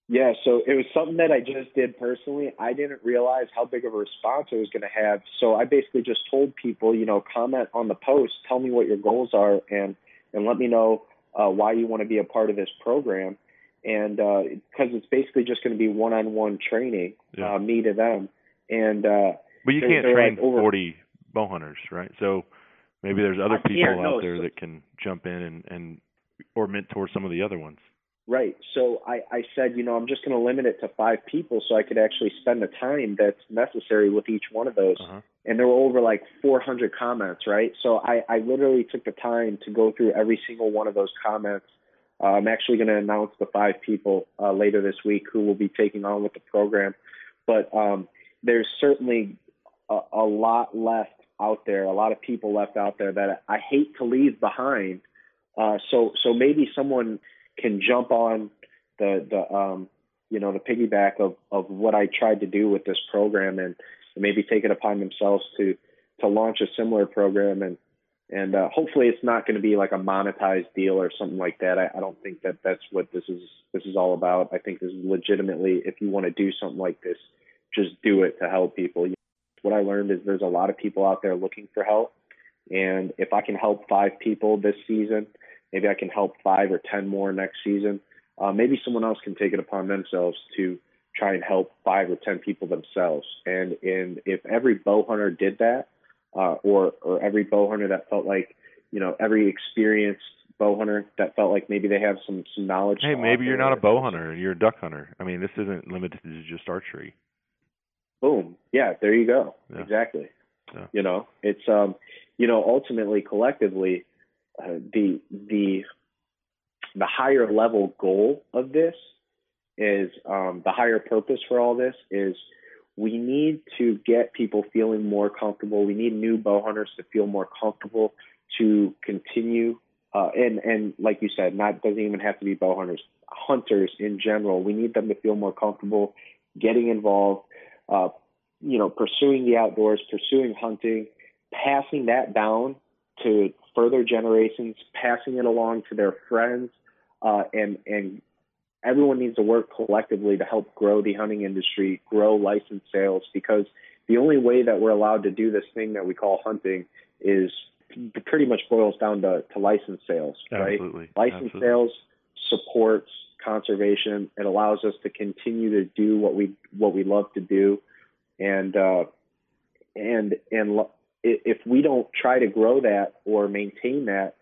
E: Yeah, so it was something that I just did personally. I didn't realize how big of a response it was going to have. So I basically just told people, you know, comment on the post, tell me what your goals are, and and let me know uh, why you want to be a part of this program, and because uh, it's basically just going to be one-on-one training, yeah. uh, me to them, and uh,
F: but you can't train like over... 40 bow hunters, right? So maybe there's other people out
E: no,
F: there
E: so...
F: that can jump in and and or mentor some of the other ones.
E: Right. So I, I said, you know, I'm just going to limit it to five people so I could actually spend the time that's necessary with each one of those.
F: Uh-huh.
E: And there were over like 400 comments, right? So I, I literally took the time to go through every single one of those comments. Uh, I'm actually going to announce the five people uh, later this week who will be taking on with the program. But um, there's certainly a, a lot left out there, a lot of people left out there that I hate to leave behind. Uh, so, so maybe someone can jump on the the um, you know the piggyback of of what I tried to do with this program and, maybe take it upon themselves to to launch a similar program and and uh, hopefully it's not going to be like a monetized deal or something like that. I, I don't think that that's what this is this is all about. I think this is legitimately if you want to do something like this, just do it to help people. What I learned is there's a lot of people out there looking for help, and if I can help five people this season Maybe I can help five or ten more next season. Uh, maybe someone else can take it upon themselves to try and help five or ten people themselves. And and if every bow hunter did that, uh, or or every bow hunter that felt like, you know, every experienced bow hunter that felt like maybe they have some some knowledge.
F: Hey, maybe you're not a bow hunter. You're a duck hunter. I mean, this isn't limited to just archery.
E: Boom. Yeah, there you go.
F: Yeah.
E: Exactly.
F: Yeah.
E: You know, it's um, you know, ultimately collectively, uh, the the the higher level goal of this is um, the higher purpose for all this is we need to get people feeling more comfortable. We need new bow hunters to feel more comfortable to continue. Uh, and and like you said, not doesn't even have to be bow hunters. Hunters in general, we need them to feel more comfortable getting involved. Uh, you know, pursuing the outdoors, pursuing hunting, passing that down to further generations, passing it along to their friends, uh, and and everyone needs to work collectively to help grow the hunting industry, grow license sales, because the only way that we're allowed to do this thing that we call hunting is pretty much boils down to, to license sales, right?
F: Absolutely.
E: License
F: Absolutely.
E: sales supports conservation. It allows us to continue to do what we what we love to do, and uh, and and if we don't try to grow that or maintain that,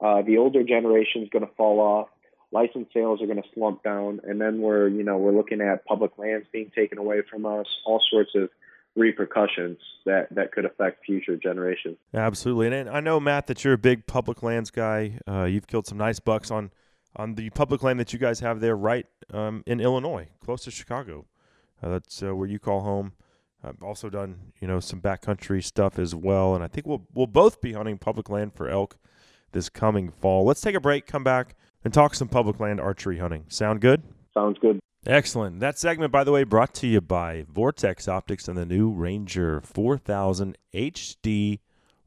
E: uh, the older generation is going to fall off. License sales are going to slump down, and then we're you know we're looking at public lands being taken away from us, all sorts of repercussions that that could affect future generations.
A: Absolutely, and I know Matt that you're a big public lands guy. Uh, you've killed some nice bucks on on the public land that you guys have there, right um, in Illinois, close to Chicago. Uh, that's uh, where you call home. I've also done you know some backcountry stuff as well, and I think we'll we'll both be hunting public land for elk this coming fall. Let's take a break, come back, and talk some public land archery hunting. Sound good?
E: Sounds good.
A: Excellent. That segment, by the way, brought to you by Vortex Optics and the new Ranger 4000 HD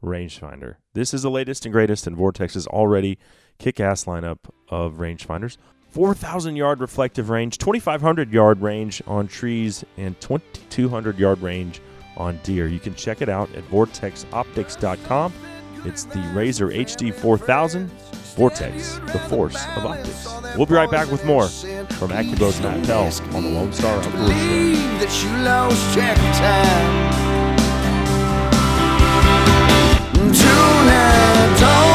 A: rangefinder. This is the latest and greatest in Vortex's already kick-ass lineup of rangefinders. 4,000 yard reflective range, 2,500 yard range on trees, and 2,200 yard range on deer. You can check it out at vortexoptics.com. It's the Razor HD 4000 Vortex, the force of optics. We'll be right back with more from AccuBow's Matt on the Lone Star Outdoor Show.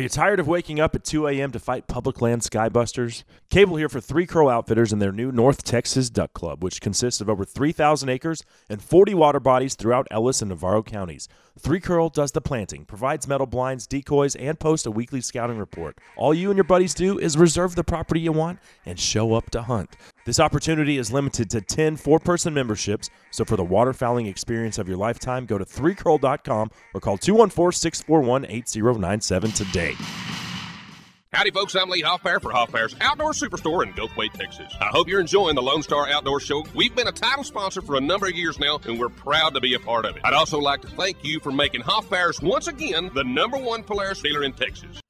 A: Are you tired of waking up at 2 a.m. to fight public land skybusters? Cable here for Three Curl Outfitters and their new North Texas Duck Club, which consists of over 3,000 acres and 40 water bodies throughout Ellis and Navarro counties. Three Curl does the planting, provides metal blinds, decoys, and posts a weekly scouting report. All you and your buddies do is reserve the property you want and show up to hunt. This opportunity is limited to 10 four person memberships, so for the waterfowling experience of your lifetime, go to 3curl.com or call 214 641 8097 today.
H: Howdy, folks. I'm Lee Hoffpauir for Hoffpauir's Outdoor Superstore in Gulfway, Texas. I hope you're enjoying the Lone Star Outdoor Show. We've been a title sponsor for a number of years now, and we're proud to be a part of it. I'd also like to thank you for making Hoffpauir's once again the number one Polaris dealer in Texas.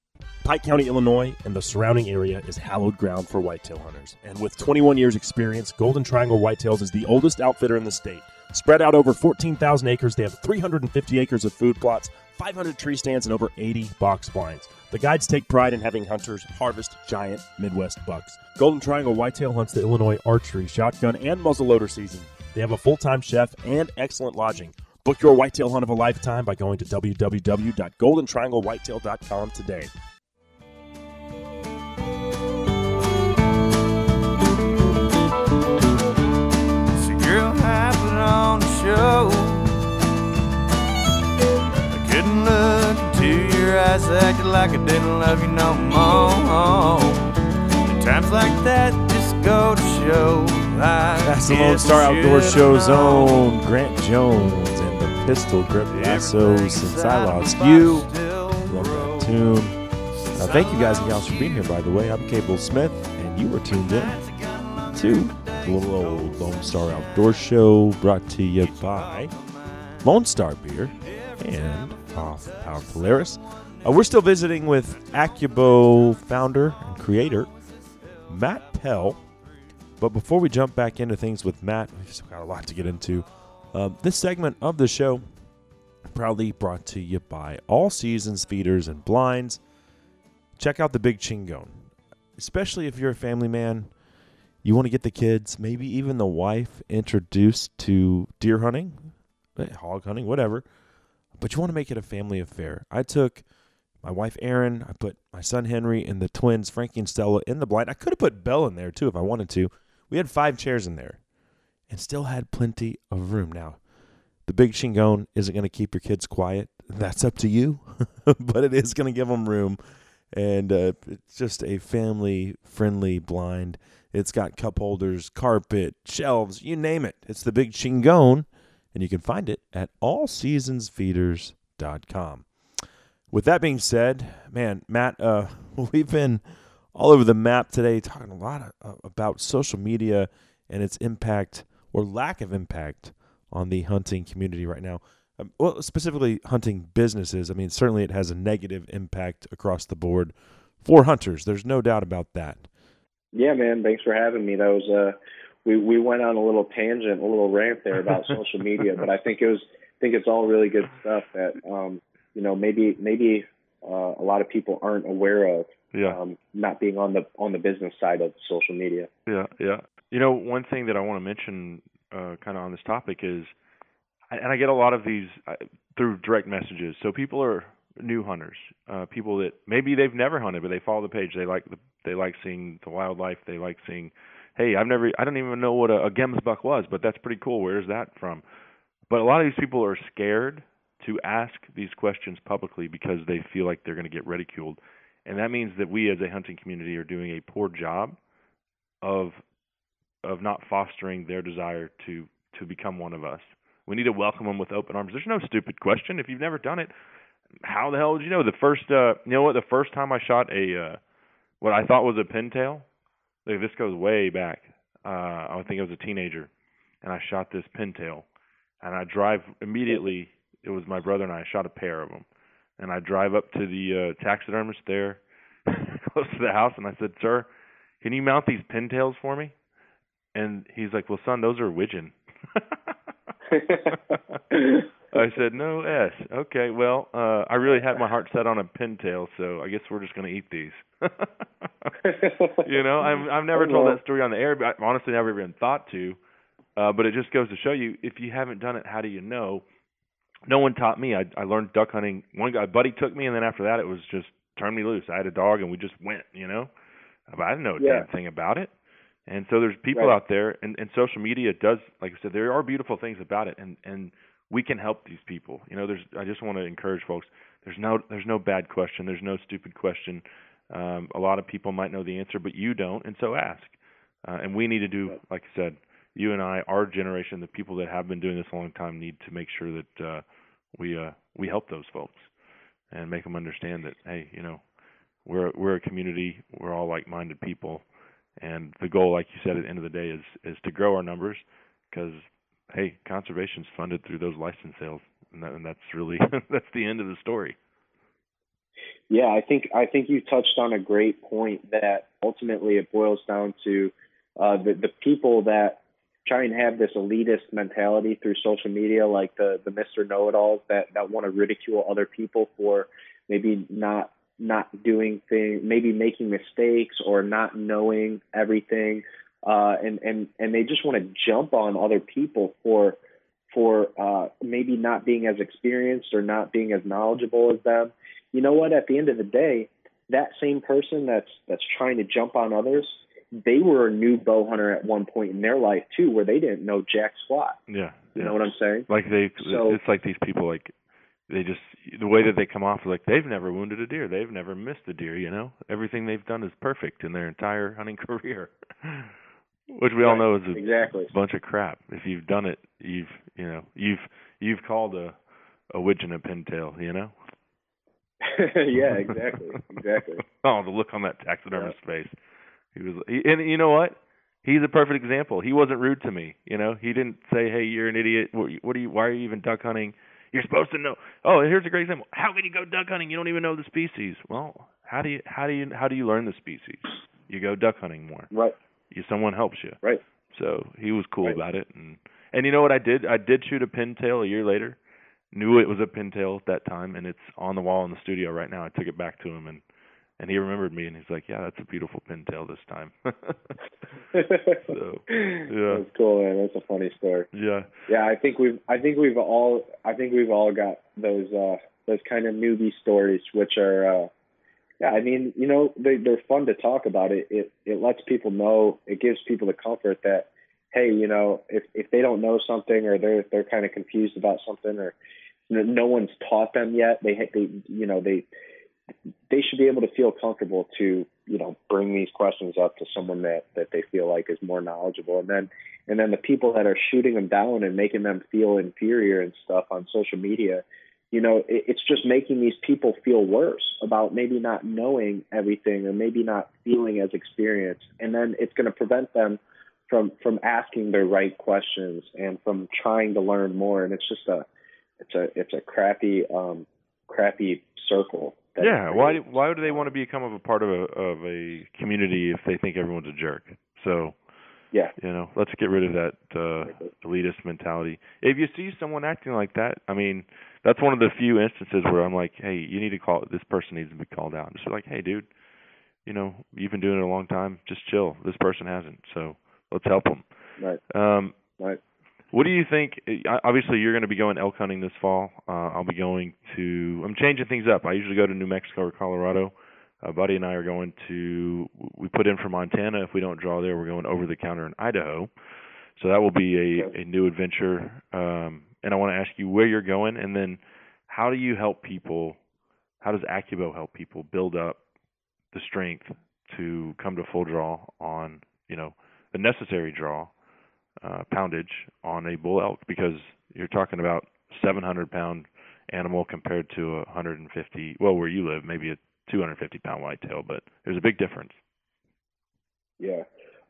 G: Pike County, Illinois, and the surrounding area is hallowed ground for whitetail hunters. And with 21 years' experience, Golden Triangle Whitetails is the oldest outfitter in the state. Spread out over 14,000 acres, they have 350 acres of food plots, 500 tree stands, and over 80 box blinds. The guides take pride in having hunters harvest giant Midwest bucks. Golden Triangle Whitetail hunts the Illinois archery, shotgun, and muzzleloader season. They have a full time chef and excellent lodging. Book your whitetail hunt of a lifetime by going to www.goldentrianglewhitetail.com today.
D: So girl, happened on the show. I couldn't look into your eyes, acted like I didn't love you no more. And times like that just go to show.
A: That's the Lone Star Outdoor
D: known.
A: own Grant Jones and the Pistol Grip Lasso Since I Lost You. Love that tune. Uh, thank you guys and gals for being here, by the way. I'm Cable Smith, and you were tuned in to the little old Lone Star Outdoor Show brought to you by Lone Star Beer and Off Power Polaris. Uh, we're still visiting with AccuBow founder and creator Matt Pell. But before we jump back into things with Matt, we've got a lot to get into. Uh, this segment of the show proudly brought to you by All Seasons Feeders and Blinds. Check out the Big Chingon, especially if you're a family man. You want to get the kids, maybe even the wife, introduced to deer hunting, eh, hog hunting, whatever. But you want to make it a family affair. I took my wife Erin, I put my son Henry and the twins Frankie and Stella in the blind. I could have put Belle in there too if I wanted to. We had five chairs in there and still had plenty of room. Now, the big Chingon isn't going to keep your kids quiet. That's up to you, but it is going to give them room. And uh, it's just a family friendly blind. It's got cup holders, carpet, shelves, you name it. It's the big Chingon, and you can find it at allseasonsfeeders.com. With that being said, man, Matt, uh, we've been all over the map today talking a lot of, about social media and its impact or lack of impact on the hunting community right now. Um, well, specifically hunting businesses. I mean, certainly it has a negative impact across the board for hunters. There's no doubt about that.
E: Yeah, man. Thanks for having me. That was uh, we we went on a little tangent, a little rant there about social media, but I think it was I think it's all really good stuff that um, you know maybe maybe uh, a lot of people aren't aware of.
F: Yeah.
E: Um, not being on the on the business side of social media.
F: Yeah, yeah. You know, one thing that I want to mention, uh, kind of on this topic is, and I get a lot of these uh, through direct messages. So people are new hunters, uh, people that maybe they've never hunted, but they follow the page. They like the they like seeing the wildlife. They like seeing, hey, I've never, I don't even know what a, a gemsbuck was, but that's pretty cool. Where's that from? But a lot of these people are scared to ask these questions publicly because they feel like they're going to get ridiculed, and that means that we as a hunting community are doing a poor job of of not fostering their desire to to become one of us. We need to welcome them with open arms. There's no stupid question. If you've never done it, how the hell did you know? The first, uh, you know what? The first time I shot a uh, what I thought was a pintail. Like this goes way back. Uh, I think I was a teenager, and I shot this pintail, and I drive immediately. It was my brother and I shot a pair of them, and I drive up to the uh, taxidermist there, close to the house, and I said, "Sir, can you mount these pintails for me?" And he's like, "Well, son, those are widgeon." I said, "No S." Okay, well, uh I really had my heart set on a pintail, so I guess we're just going to eat these. you know, I've I've never told that story on the air, but I honestly never even thought to. Uh but it just goes to show you if you haven't done it, how do you know? No one taught me. I I learned duck hunting. One guy buddy took me and then after that it was just turn me loose. I had a dog and we just went, you know. But I didn't know a
E: Yeah.
F: damn thing about it. And so there's people
E: Right.
F: out there and, and social media does like I said, there are beautiful things about it and and we can help these people. You know, there's I just want to encourage folks. There's no there's no bad question. There's no stupid question. Um, a lot of people might know the answer, but you don't, and so ask. Uh, and we need to do, like I said, you and I, our generation, the people that have been doing this a long time, need to make sure that uh, we uh, we help those folks and make them understand that hey, you know, we're we're a community. We're all like-minded people, and the goal, like you said, at the end of the day, is is to grow our numbers because hey, conservation's funded through those license sales, and, that, and that's really that's the end of the story.
E: Yeah, I think I think you touched on a great point that ultimately it boils down to uh, the the people that try and have this elitist mentality through social media, like the the Mister Know It Alls that that want to ridicule other people for maybe not not doing things, maybe making mistakes or not knowing everything, uh, and and and they just want to jump on other people for for uh, maybe not being as experienced or not being as knowledgeable as them you know what? At the end of the day, that same person that's that's trying to jump on others, they were a new bow hunter at one point in their life too, where they didn't know jack squat.
F: Yeah,
E: You
F: yeah.
E: know what I'm saying?
F: Like they,
E: So-
F: it's like these people like they just the way that they come off is like they've never wounded a deer, they've never missed a deer. You know, everything they've done is perfect in their entire hunting career, which we all know is a
E: exactly.
F: bunch of crap. If you've done it, you've you know you've you've called a a widgeon a pintail. You know.
E: yeah, exactly, exactly.
F: oh, the look on that taxidermist's face. He was, he, and you know what? He's a perfect example. He wasn't rude to me. You know, he didn't say, "Hey, you're an idiot. What, what are you? Why are you even duck hunting? You're supposed to know." Oh, here's a great example. How can you go duck hunting? You don't even know the species. Well, how do you how do you how do you learn the species? You go duck hunting more.
E: Right.
F: You someone helps you.
E: Right.
F: So he was cool
E: Right.
F: about it, and and you know what I did? I did shoot a pintail a year later. Knew it was a pintail at that time, and it's on the wall in the studio right now. I took it back to him, and and he remembered me, and he's like, "Yeah, that's a beautiful pintail this time." so yeah,
E: That's cool, man. That's a funny story.
F: yeah,
E: Yeah, I think we've I think we've all I think we've all got those uh those kind of newbie stories which are uh yeah, I mean, you know, they they're fun to talk about. It it it lets people know, it gives people the comfort that hey, you know, if if they don't know something or they're they're kind of confused about something or no, no one's taught them yet, they they you know, they they should be able to feel comfortable to, you know, bring these questions up to someone that that they feel like is more knowledgeable. And then and then the people that are shooting them down and making them feel inferior and stuff on social media you know it, it's just making these people feel worse about maybe not knowing everything or maybe not feeling as experienced. And then it's going to prevent them from from asking the right questions and from trying to learn more. And it's just a it's a it's a crappy um crappy circle
F: yeah. Why why would they want to become of a part of a of a community if they think everyone's a jerk? So
E: yeah
F: you know, let's get rid of that uh elitist mentality. If you see someone acting like that, I mean, that's one of the few instances where I'm like, hey, you need to call this person needs to be called out. Just like, hey, dude, you know, you've been doing it a long time. Just chill. This person hasn't, so let's help them.
E: right
F: Um,
E: right
F: What do you think? uh, Obviously, you're going to be going elk hunting this fall. Uh, I'll be going to. I'm changing things up. I usually go to New Mexico or Colorado. Uh, Buddy and I are going to. We put in for Montana. If we don't draw there, we're going over the counter in Idaho. So that will be a, a new adventure. Um, and I want to ask you where you're going, and then how do you help people? How does AccuBow help people build up the strength to come to full draw on you know the necessary draw uh, poundage on a bull elk because you're talking about 700 pound animal compared to a 150 well where you live maybe a 250 pound whitetail but there's a big difference
E: Yeah.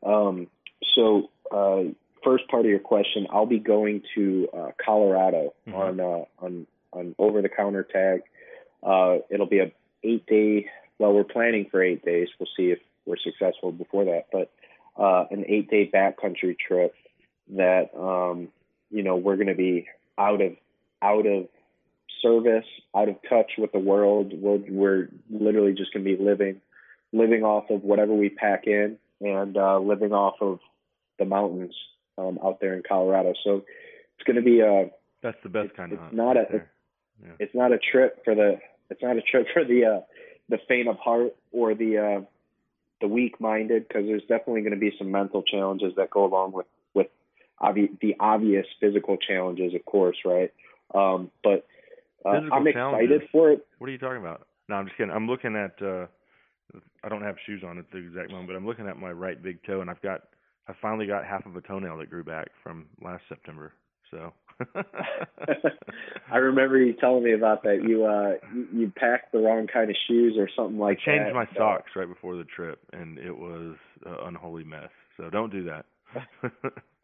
E: Um, so, uh, first part of your question, I'll be going to uh, Colorado
F: Mhm.
E: on uh, on on over the counter tag. Uh, it'll be a eight day. Well, we're planning for eight days. We'll see if we're successful before that, but uh, an eight day backcountry trip that um, you know we're going to be out of out of service, out of touch with the world. We're, we're literally just going to be living living off of whatever we pack in and uh, living off of the mountains um, out there in Colorado. So it's going to be a
F: that's the best kind of
E: it's
F: hunt
E: not
F: right
E: a
F: there.
E: it's not a trip for the it's not a trip for the uh, the faint of heart or the uh, the weak minded because there's definitely going to be some mental challenges that go along with obvi- the obvious physical challenges, of course, right? Um, but uh, I'm excited
F: challenges?
E: for it.
F: What are you talking about? No, I'm just kidding. I'm looking at. uh I don't have shoes on at the exact moment, but I'm looking at my right big toe, and I've got. I finally got half of a toenail that grew back from last September. So.
E: I remember you telling me about that. You uh you, you packed the wrong kind of shoes or something like that.
F: I changed
E: that.
F: my
E: Uh,
F: socks right before the trip, and it was an unholy mess. So don't do that.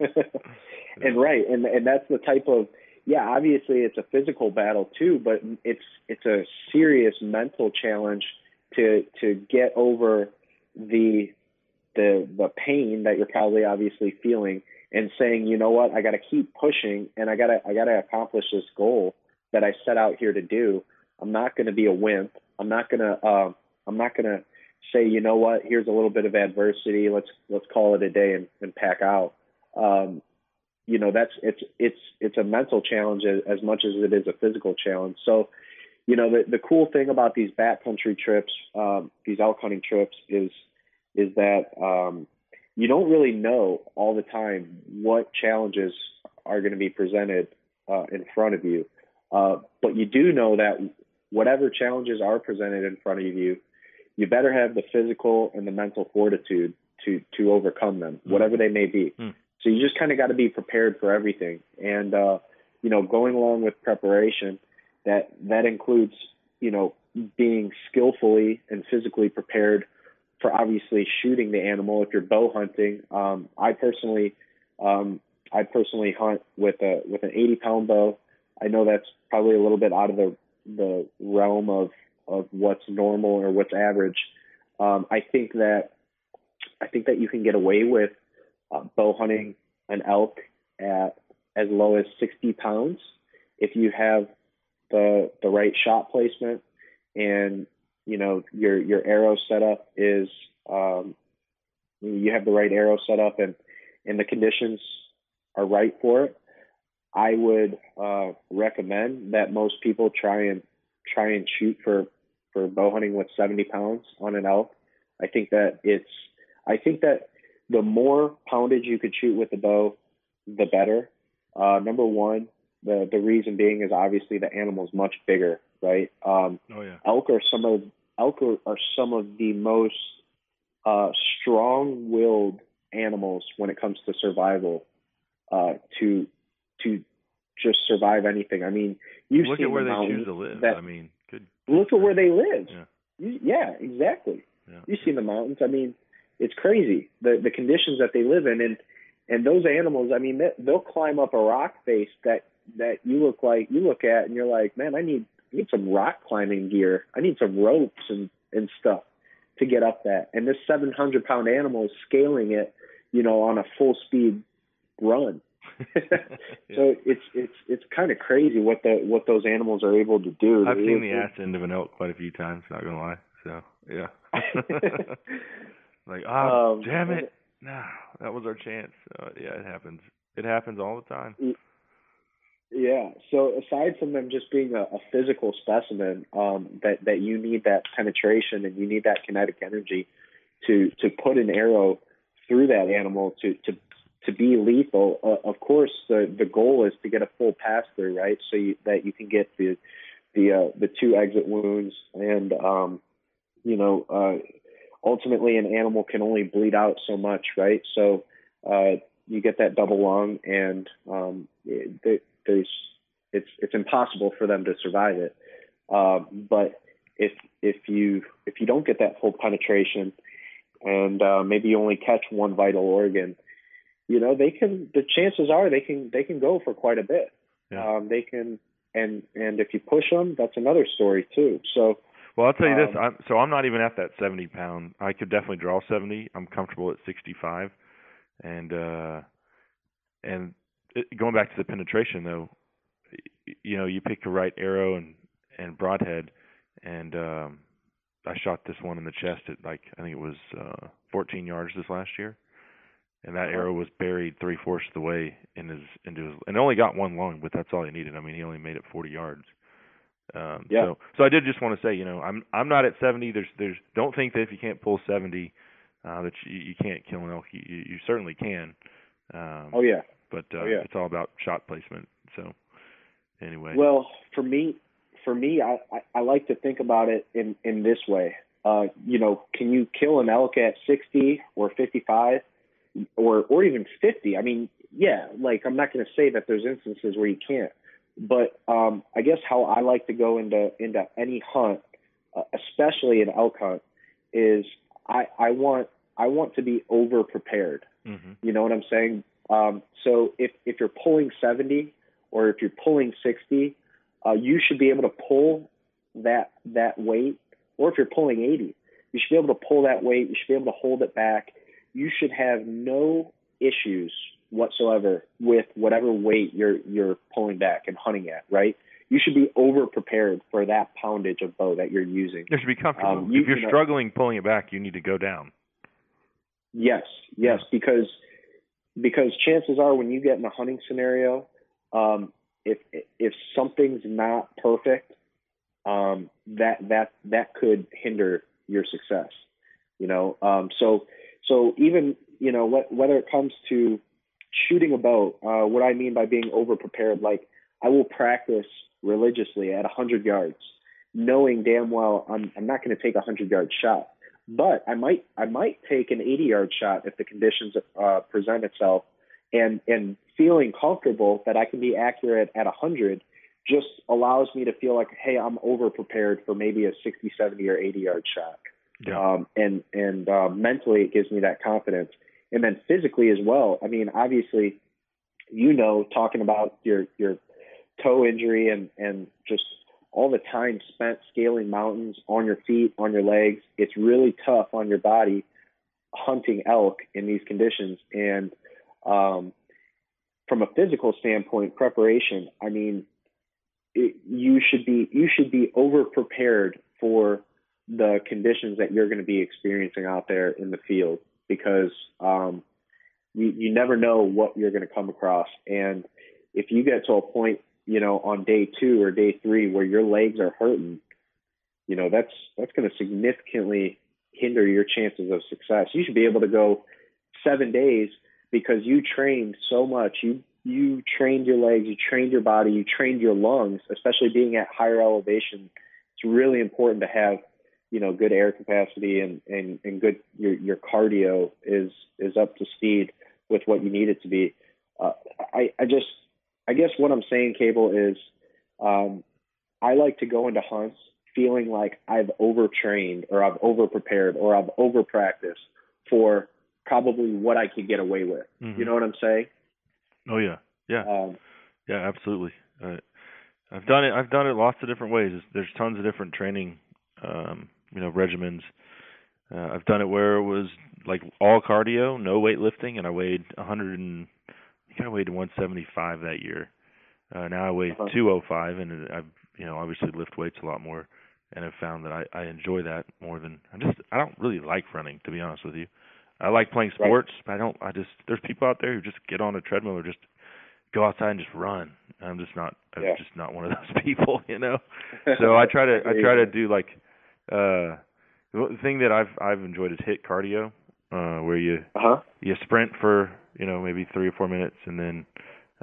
E: and right, and and that's the type of yeah. Obviously, it's a physical battle too, but it's it's a serious mental challenge to to get over the the the pain that you're probably obviously feeling and saying, you know what, I got to keep pushing and I got to I got to accomplish this goal that I set out here to do. I'm not going to be a wimp. I'm not going to um I'm not going to say, you know what, here's a little bit of adversity. Let's let's call it a day and, and pack out. Um, you know, that's it's it's it's a mental challenge as, as much as it is a physical challenge. So, you know, the the cool thing about these backcountry trips, um, these elk hunting trips, is is that um, you don't really know all the time what challenges are going to be presented uh, in front of you. Uh, but you do know that whatever challenges are presented in front of you, you better have the physical and the mental fortitude to to overcome them, whatever they may be.
F: Mm.
E: So you just kind of got to be prepared for everything, and uh, you know, going along with preparation, that that includes you know being skillfully and physically prepared for obviously shooting the animal if you're bow hunting. Um, I personally, um, I personally hunt with a with an 80 pound bow. I know that's probably a little bit out of the the realm of of what's normal or what's average. Um, I think that I think that you can get away with uh, bow hunting an elk at as low as 60 pounds if you have the the right shot placement and you know your your arrow setup is um, you have the right arrow setup and and the conditions are right for it. I would uh, recommend that most people try and try and shoot for for bow hunting with 70 pounds on an elk. I think that it's I think that the more poundage you could shoot with the bow, the better. Uh, number one, the the reason being is obviously the animal's much bigger, right? Um,
F: oh yeah.
E: elk are some of elk are, are some of the most uh, strong-willed animals when it comes to survival. Uh, to to just survive anything. I mean, you've
F: Look at where
E: the
F: they choose to live.
E: That,
F: I mean.
E: Look at where they live.
F: Yeah.
E: You, yeah, exactly.
F: Yeah.
E: You've seen the mountains. I mean, it's crazy the the conditions that they live in, and and those animals. I mean, they, they'll climb up a rock face that that you look like you look at, and you're like, man, I need I need some rock climbing gear. I need some ropes and and stuff to get up that. And this 700 pound animal is scaling it, you know, on a full speed run. So it's it's it's kind of crazy what the what those animals are able to do.
F: I've
E: They're
F: seen the ass end of an elk quite a few times. Not gonna lie. So yeah. like oh
E: Um,
F: damn it! No, that was our chance. So, yeah, it happens. It happens all the time.
E: Yeah. So aside from them just being a, a physical specimen, um, that that you need that penetration and you need that kinetic energy to to put an arrow through that animal to to to be lethal. Uh, of course, the the goal is to get a full pass through, right? So you, that you can get the the uh, the two exit wounds, and um, you know, uh, ultimately, an animal can only bleed out so much, right? So uh, you get that double lung, and um, it, there's it's it's impossible for them to survive it. Um, but if if you if you don't get that full penetration, and uh, maybe you only catch one vital organ, you know they can. The chances are they can they can go for quite a bit.
F: Yeah.
E: Um, they can, and and if you push them, that's another story too. So.
F: Well, I'll tell you this.
E: Um,
F: I'm, so I'm not even at that 70 pound. I could definitely draw 70. I'm comfortable at 65, and uh, and it, going back to the penetration though, you know, you pick the right arrow and and broadhead, and um, I shot this one in the chest at like I think it was uh, 14 yards this last year, and that arrow was buried three fourths of the way in his into his and only got one lung, but that's all he needed. I mean, he only made it 40 yards. Um,
E: Yeah.
F: So so I did just want to say, you know, I'm I'm not at 70. There's there's don't think that if you can't pull 70 uh, that you, you can't kill an elk. You, you you certainly can. Um,
E: Oh yeah.
F: but uh,
E: Oh, yeah.
F: it's all about shot placement. So anyway,
E: Well, for me, for me, I, I, I like to think about it in in this way. Uh, you know, can you kill an elk at 60 or 55 or or even 50? I mean, yeah, like I'm not going to say that there's instances where you can't, but um, I guess how I like to go into into any hunt, uh, especially an elk hunt, is I I want I want to be over prepared.
F: hmm
E: You know what I'm saying? Um, so if if you're pulling 70 or if you're pulling 60, uh, you should be able to pull that that weight. Or if you're pulling 80, you should be able to pull that weight. You should be able to hold it back. You should have no issues whatsoever with whatever weight you're you're pulling back and hunting at. Right? You should be over prepared for that poundage of bow that you're using.
F: you should be comfortable.
E: Um, you-
F: if you're
E: you know-
F: struggling pulling it back, you need to go down.
E: Yes, yes, because because chances are when you get in a hunting scenario, um, if if something's not perfect, um, that that that could hinder your success. You know, um, so so even you know wh- whether it comes to shooting a bow, uh, what I mean by being over prepared, like I will practice religiously at 100 yards, knowing damn well I'm I'm not going to take a 100 yard shot. But I might I might take an 80 yard shot if the conditions uh, present itself, and and feeling comfortable that I can be accurate at 100 just allows me to feel like hey I'm over prepared for maybe a 60, 70 or 80 yard shot,
F: Yeah.
E: um, and and uh, mentally it gives me that confidence, and then physically as well. I mean obviously, you know talking about your your toe injury and and just all the time spent scaling mountains on your feet, on your legs. It's really tough on your body hunting elk in these conditions. And um, from a physical standpoint, preparation. I mean, it, you should be you should be over prepared for the conditions that you're going to be experiencing out there in the field because um, you you never know what you're going to come across. And if you get to a point you know, on day two or day three where your legs are hurting, you know, that's that's going to significantly hinder your chances of success. You should be able to go seven days because you trained so much. You you trained your legs, you trained your body, you trained your lungs, especially being at higher elevation. It's really important to have, you know, good air capacity and and and good your your cardio is is up to speed with what you need it to be. Uh, I I just I guess what I'm saying, Cable, is um, I like to go into hunts feeling like I've overtrained or I've overprepared or I've overpracticed for probably what I could get away with.
F: Mhm.
E: You know what I'm saying?
F: Oh yeah, yeah,
E: Um,
F: yeah, absolutely. Uh, I've done it. I've done it lots of different ways. There's, there's tons of different training, um, you know, regimens. Uh, I've done it where it was like all cardio, no weightlifting, and I weighed 100 and I think I weighed 175 that year. Uh, now I weigh
E: Uh-huh.
F: 205, and I've you know obviously lift weights a lot more, and I've found that I, I enjoy that more than I just I don't really like running to be honest with you. I like playing
E: Right.
F: sports, but I don't. I just there's people out there who just get on a treadmill or just go outside and just run. I'm just not. I'm
E: Yeah.
F: just not one of those people, you know. So I try to I try to do like uh the thing that I've I've enjoyed is HIIT cardio, uh where you
E: Uh-huh.
F: you sprint for you know maybe three or four minutes and then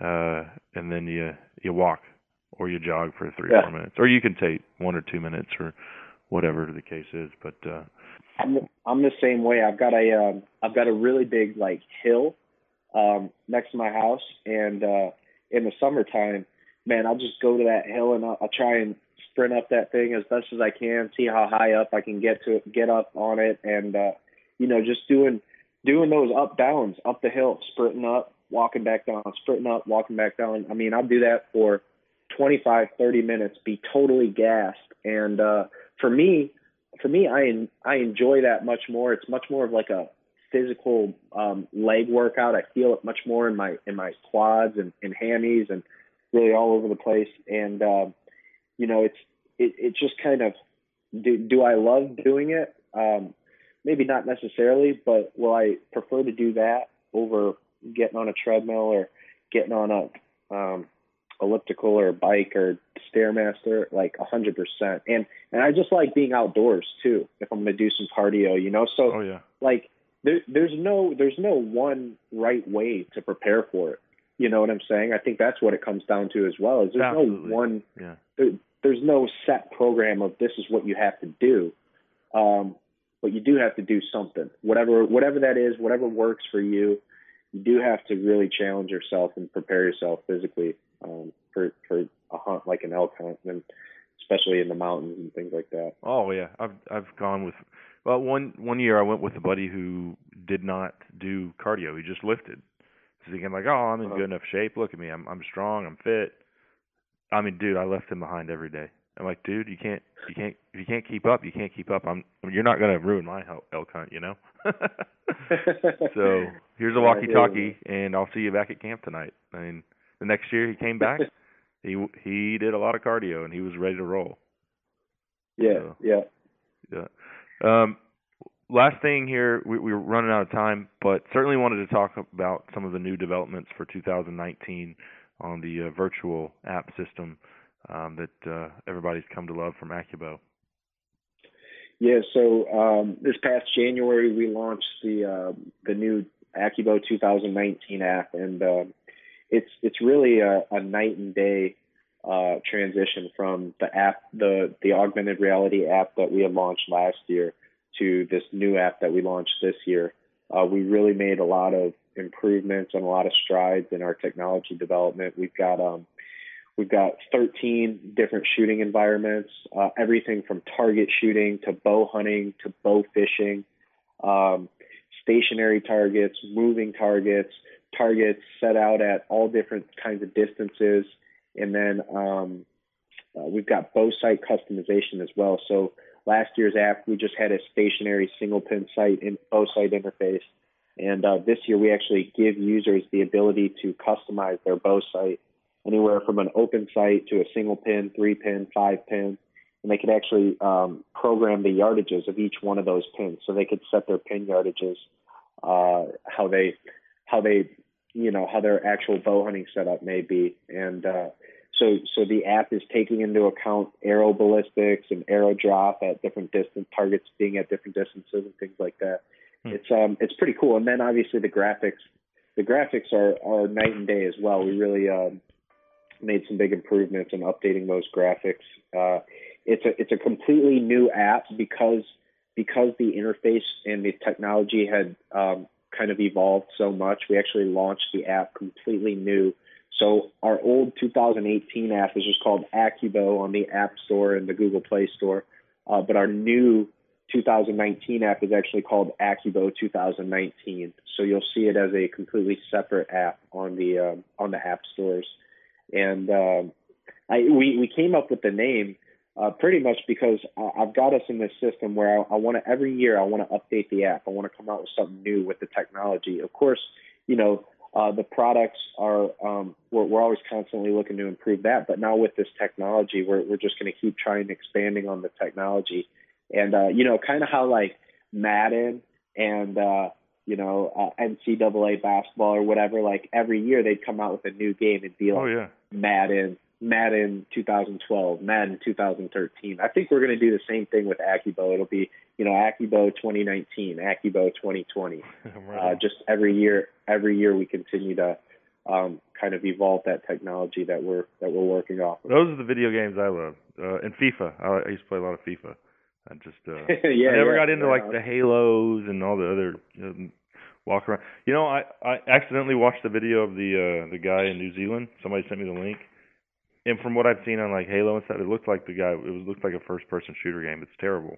F: uh and then you you walk or you jog for three or four minutes or you can take one or two minutes or whatever the case is but uh
E: I'm I'm the same way. I've got a um, I've got a really big like hill um, next to my house, and uh, in the summertime, man, I'll just go to that hill and I'll, I'll try and sprint up that thing as best as I can, see how high up I can get to get up on it, and uh, you know, just doing doing those up downs up the hill, sprinting up, walking back down, sprinting up, walking back down. I mean, I'll do that for 25, 30 minutes, be totally gassed, and uh, for me, for me, I I enjoy that much more. It's much more of like a physical um, leg workout. I feel it much more in my in my quads and, and hammies and really all over the place. And um, you know, it's it, it just kind of do do I love doing it? Um, maybe not necessarily, but will I prefer to do that over getting on a treadmill or getting on a um, elliptical or bike or stairmaster? Like a hundred percent. And and I just like being outdoors too. If I'm going to do some cardio, you know. So
F: oh yeah
E: like there, there's no there's no one right way to prepare for it. You know what I'm saying? I think that's what it comes down to as well. Is there's
F: Absolutely.
E: no one
F: yeah
E: there, there's no set program of this is what you have to do. Um, but you do have to do something, whatever whatever that is, whatever works for you. You do have to really challenge yourself and prepare yourself physically um, for for a hunt like an elk hunt, and especially in the mountains and things like that.
F: Oh yeah, I've I've gone with well one one year I went with a buddy who did not do cardio. He just lifted. Thinking like, oh, I'm in
E: Uh-huh.
F: good enough shape. Look at me, I'm I'm strong, I'm fit. I mean, dude, I left him behind every day. I'm like, dude, you can't you can't if you can't keep up, you can't keep up. I'm you're not gonna ruin my elk hunt, you know. so here's a
E: Yeah, I hear
F: walkie-talkie, and I'll see you back at camp tonight. I mean, the next year he came back. he he did a lot of cardio and he was ready to roll.
E: Yeah,
F: So-
E: yeah.
F: Yeah. Um, last thing here, we, we're running out of time, but certainly wanted to talk about some of the new developments for 2019 on the uh, virtual app system um, that uh, everybody's come to love from AccuBow.
E: Yeah, so um, this past January we launched the uh, the new AccuBow 2019 app, and um it's it's really a, a night and day uh, transition from the app, the the augmented reality app that we had launched last year to this new app that we launched this year. Uh, we really made a lot of improvements and a lot of strides in our technology development. We've got um, We've got 13 different shooting environments, uh, everything from target shooting to bow hunting to bow fishing, um, stationary targets, moving targets, targets set out at all different kinds of distances. And then um, uh, we've got bow sight customization as well. So last year's app, we just had a stationary single pin sight in bow sight interface. And uh, this year, we actually give users the ability to customize their bow sight anywhere from an open sight to a single pin, three pin, five pin, and they could actually um, program the yardages of each one of those pins. So they could set their pin yardages, uh, how they, how they, you know, how their actual bow hunting setup may be, and uh, so so the app is taking into account arrow ballistics and arrow drop at different distance targets being at different distances and things like that.
F: Hmm.
E: It's um it's pretty cool, and then obviously the graphics. The graphics are, are night and day as well. We really um, made some big improvements in updating those graphics. Uh, it's a it's a completely new app because because the interface and the technology had um, kind of evolved so much. We actually launched the app completely new. So our old 2018 app is just called AccuBow on the App Store and the Google Play Store, uh, but our new 2019 app is actually called AccuBow 2019. So you'll see it as a completely separate app on the um, on the app stores and um, I we we came up with the name uh, pretty much because I've got us in this system where I, I want to every year I want to update the app. I want to come out with something new with the technology. Of course, you know uh, the products are um, we're, we're always constantly looking to improve that. But now with this technology, we're we're just going to keep trying expanding on the technology, and uh, you know kind of how like Madden and uh, you know, uh, NCAA basketball or whatever. Like every year they'd come out with a new game and be like
F: Oh yeah.
E: Madden, Madden 2012, Madden 2013. I think we're going to do the same thing with AccuBow. It'll be, you know, AccuBow 2019, AccuBow 2020. Uh, just every year, every year we continue to um, kind of evolve that technology that we're that we're working off. Of.
F: Those are the video games I love. Uh, and FIFA. I, I used to play a lot of FIFA. I just uh,
E: yeah,
F: I never
E: yeah,
F: got into
E: yeah.
F: like the Halos and all the other um, walk around. You know, I I accidentally watched the video of the uh the guy in New Zealand. Somebody sent me the link. And from what I've seen on like Halo and stuff, it looked like the guy. It was looked like a first person shooter game. It's terrible.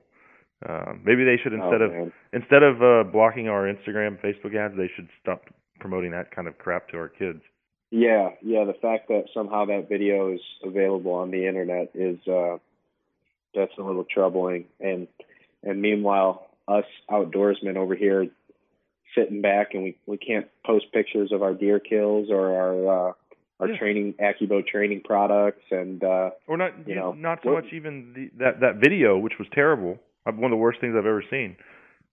F: Um, maybe they should instead
E: oh,
F: of
E: man.
F: instead of uh, blocking our Instagram, Facebook ads, they should stop promoting that kind of crap to our kids.
E: Yeah, yeah. The fact that somehow that video is available on the internet is uh, that's a little troubling. And and meanwhile, us outdoorsmen over here sitting back and we we can't post pictures of our deer kills or our uh, our
F: Yeah.
E: training AccuBow training products and uh,
F: Or not,
E: You
F: you
E: know,
F: not so much even the, that that video, which was terrible, uh, one of the worst things I've ever seen.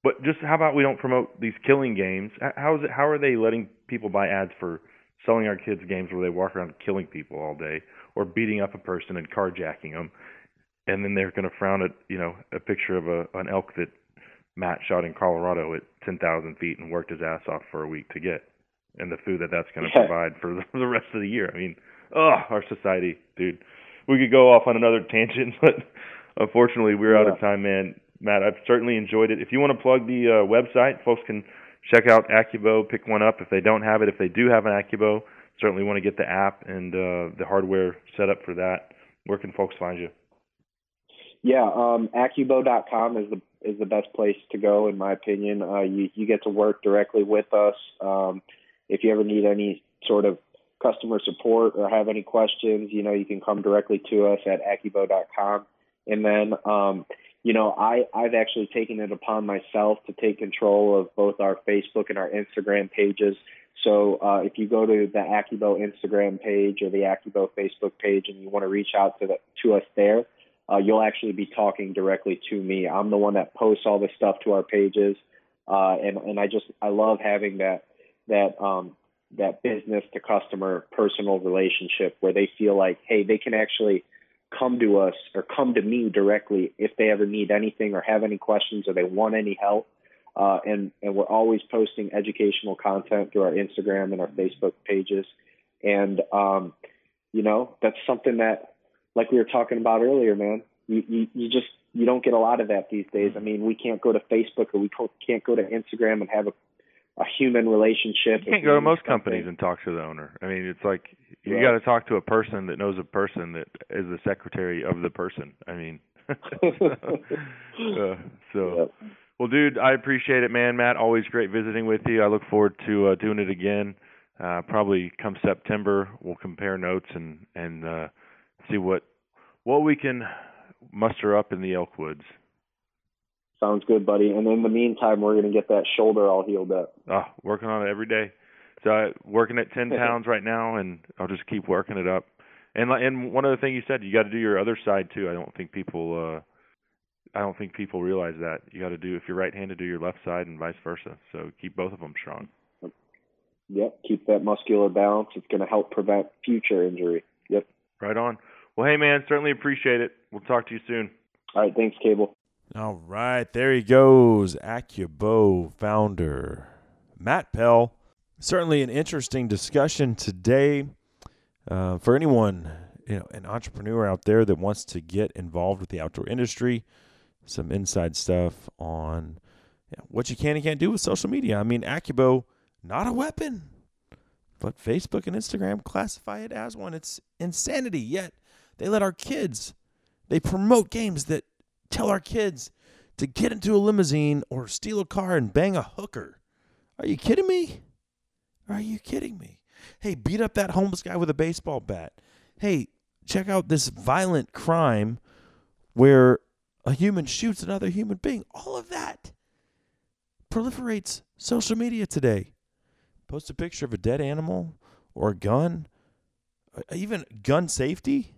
F: But just how about we don't promote these killing games? How is it? How are they letting people buy ads for selling our kids games where they walk around killing people all day, or beating up a person and carjacking them, and then they're going to frown at you know a picture of a an elk that Matt shot in Colorado at 10,000 feet and worked his ass off for a week to get, and the food that that's going to
E: Yeah.
F: provide for the, rest of the year. I mean, oh, our society, dude. We could go off on another tangent, but unfortunately, we're out of time, man. Matt, I've certainly enjoyed it. If you want to plug the uh, website, folks can check out AccuBow, pick one up if they don't have it. If they do have an AccuBow, certainly want to get the app and uh, the hardware set up for that. Where can folks find you?
E: Yeah, um, AccuBow.com is the is the best place to go, in my opinion. Uh, you you get to work directly with us. Um, if you ever need any sort of customer support or have any questions, you know, you can come directly to us at AccuBow.com. And then, um, you know, I I've actually taken it upon myself to take control of both our Facebook and our Instagram pages. So uh, if you go to the AccuBow Instagram page or the AccuBow Facebook page and you want to reach out to the, to us there, uh, you'll actually be talking directly to me. I'm the one that posts all this stuff to our pages, uh, and and I just I love having that that um, that business to customer personal relationship where they feel like hey they can actually come to us or come to me directly if they ever need anything or have any questions or they want any help. Uh, and and we're always posting educational content through our Instagram and our Facebook pages, and um, you know that's something that like we were talking about earlier, man. You, you you just you don't get a lot of that these days. I mean, we can't go to Facebook or we can't go to Instagram and have a a human relationship.
F: You can't go to most companies and talk to the owner. I mean, it's like you
E: Right.
F: got to talk to a person that knows a person that is the secretary of the person. I mean, uh, so well, dude, I appreciate it, man. Matt, always great visiting with you. I look forward to uh, doing it again. Uh, probably come September, we'll compare notes and and uh, see what what we can muster up in the elk woods.
E: Sounds good, buddy. And in the meantime, we're going to get that shoulder all healed up.
F: Ah, working on it every day. So I working at ten pounds right now, and I'll just keep working it up. And and one other thing you said, you got to do your other side too. I don't think people, uh, I don't think people realize that you got to do if you're right-handed, do your left side, and vice versa. So keep both of them strong.
E: Yep, keep that muscular balance. It's going to help prevent future injury. Yep.
F: Right on. Well, hey man, certainly appreciate it. We'll talk to you soon.
E: All right, thanks, Cable.
A: All right, there he goes, AccuBow founder Matt Pell. Certainly an interesting discussion today uh, for anyone, you know, an entrepreneur out there that wants to get involved with the outdoor industry. Some inside stuff on you know, what you can and can't do with social media. I mean, AccuBow, not a weapon, but Facebook and Instagram classify it as one. It's insanity. Yet they let our kids, they promote games that tell our kids to get into a limousine or steal a car and bang a hooker. Are you kidding me? Are you kidding me? Hey, beat up that homeless guy with a baseball bat. Hey, check out this violent crime where a human shoots another human being. All of that proliferates social media today. Post a picture of a dead animal or a gun, uh, even gun safety,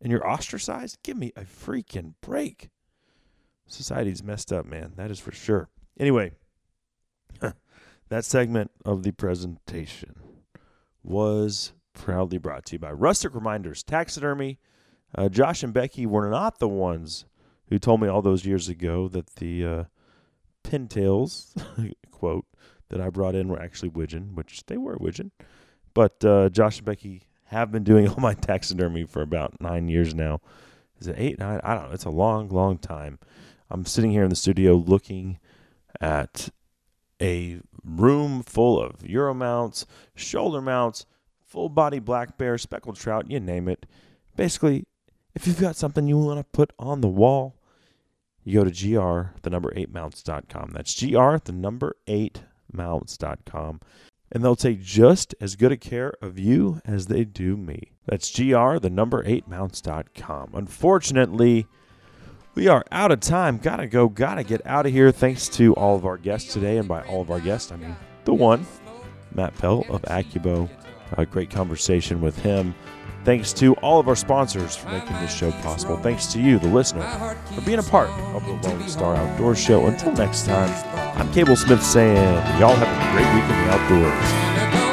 A: and you're ostracized? Give me a freaking break. Society's messed up, man. That is for sure. Anyway, That segment of the presentation was proudly brought to you by Rustic Reminders Taxidermy. Uh, Josh and Becky were not the ones who told me all those years ago that the uh, pintails, quote, that I brought in were actually widgeon, which they were widgeon. But uh, Josh and Becky have been doing all my taxidermy for about nine years now. Is it eight, nine? I don't know. It's a long, long time. I'm sitting here in the studio looking at a room full of Euro mounts, shoulder mounts, full body black bear, speckled trout, you name it. Basically, if you've got something you want to put on the wall, you go to gr the number 8 mounts.com. That's gr the number 8 mounts.com. And they'll take just as good a care of you as they do me. That's gr the number 8 mounts.com. Unfortunately, we are out of time. Gotta go, gotta get out of here. Thanks to all of our guests today. And by all of our guests, I mean the one, Matt Pell of AccuBow. A great conversation with him. Thanks to all of our sponsors for making this show possible. Thanks to you, the listener, for being a part of the Lone Star Outdoor Show. Until next time, I'm Cable Smith saying, y'all have a great week in the outdoors.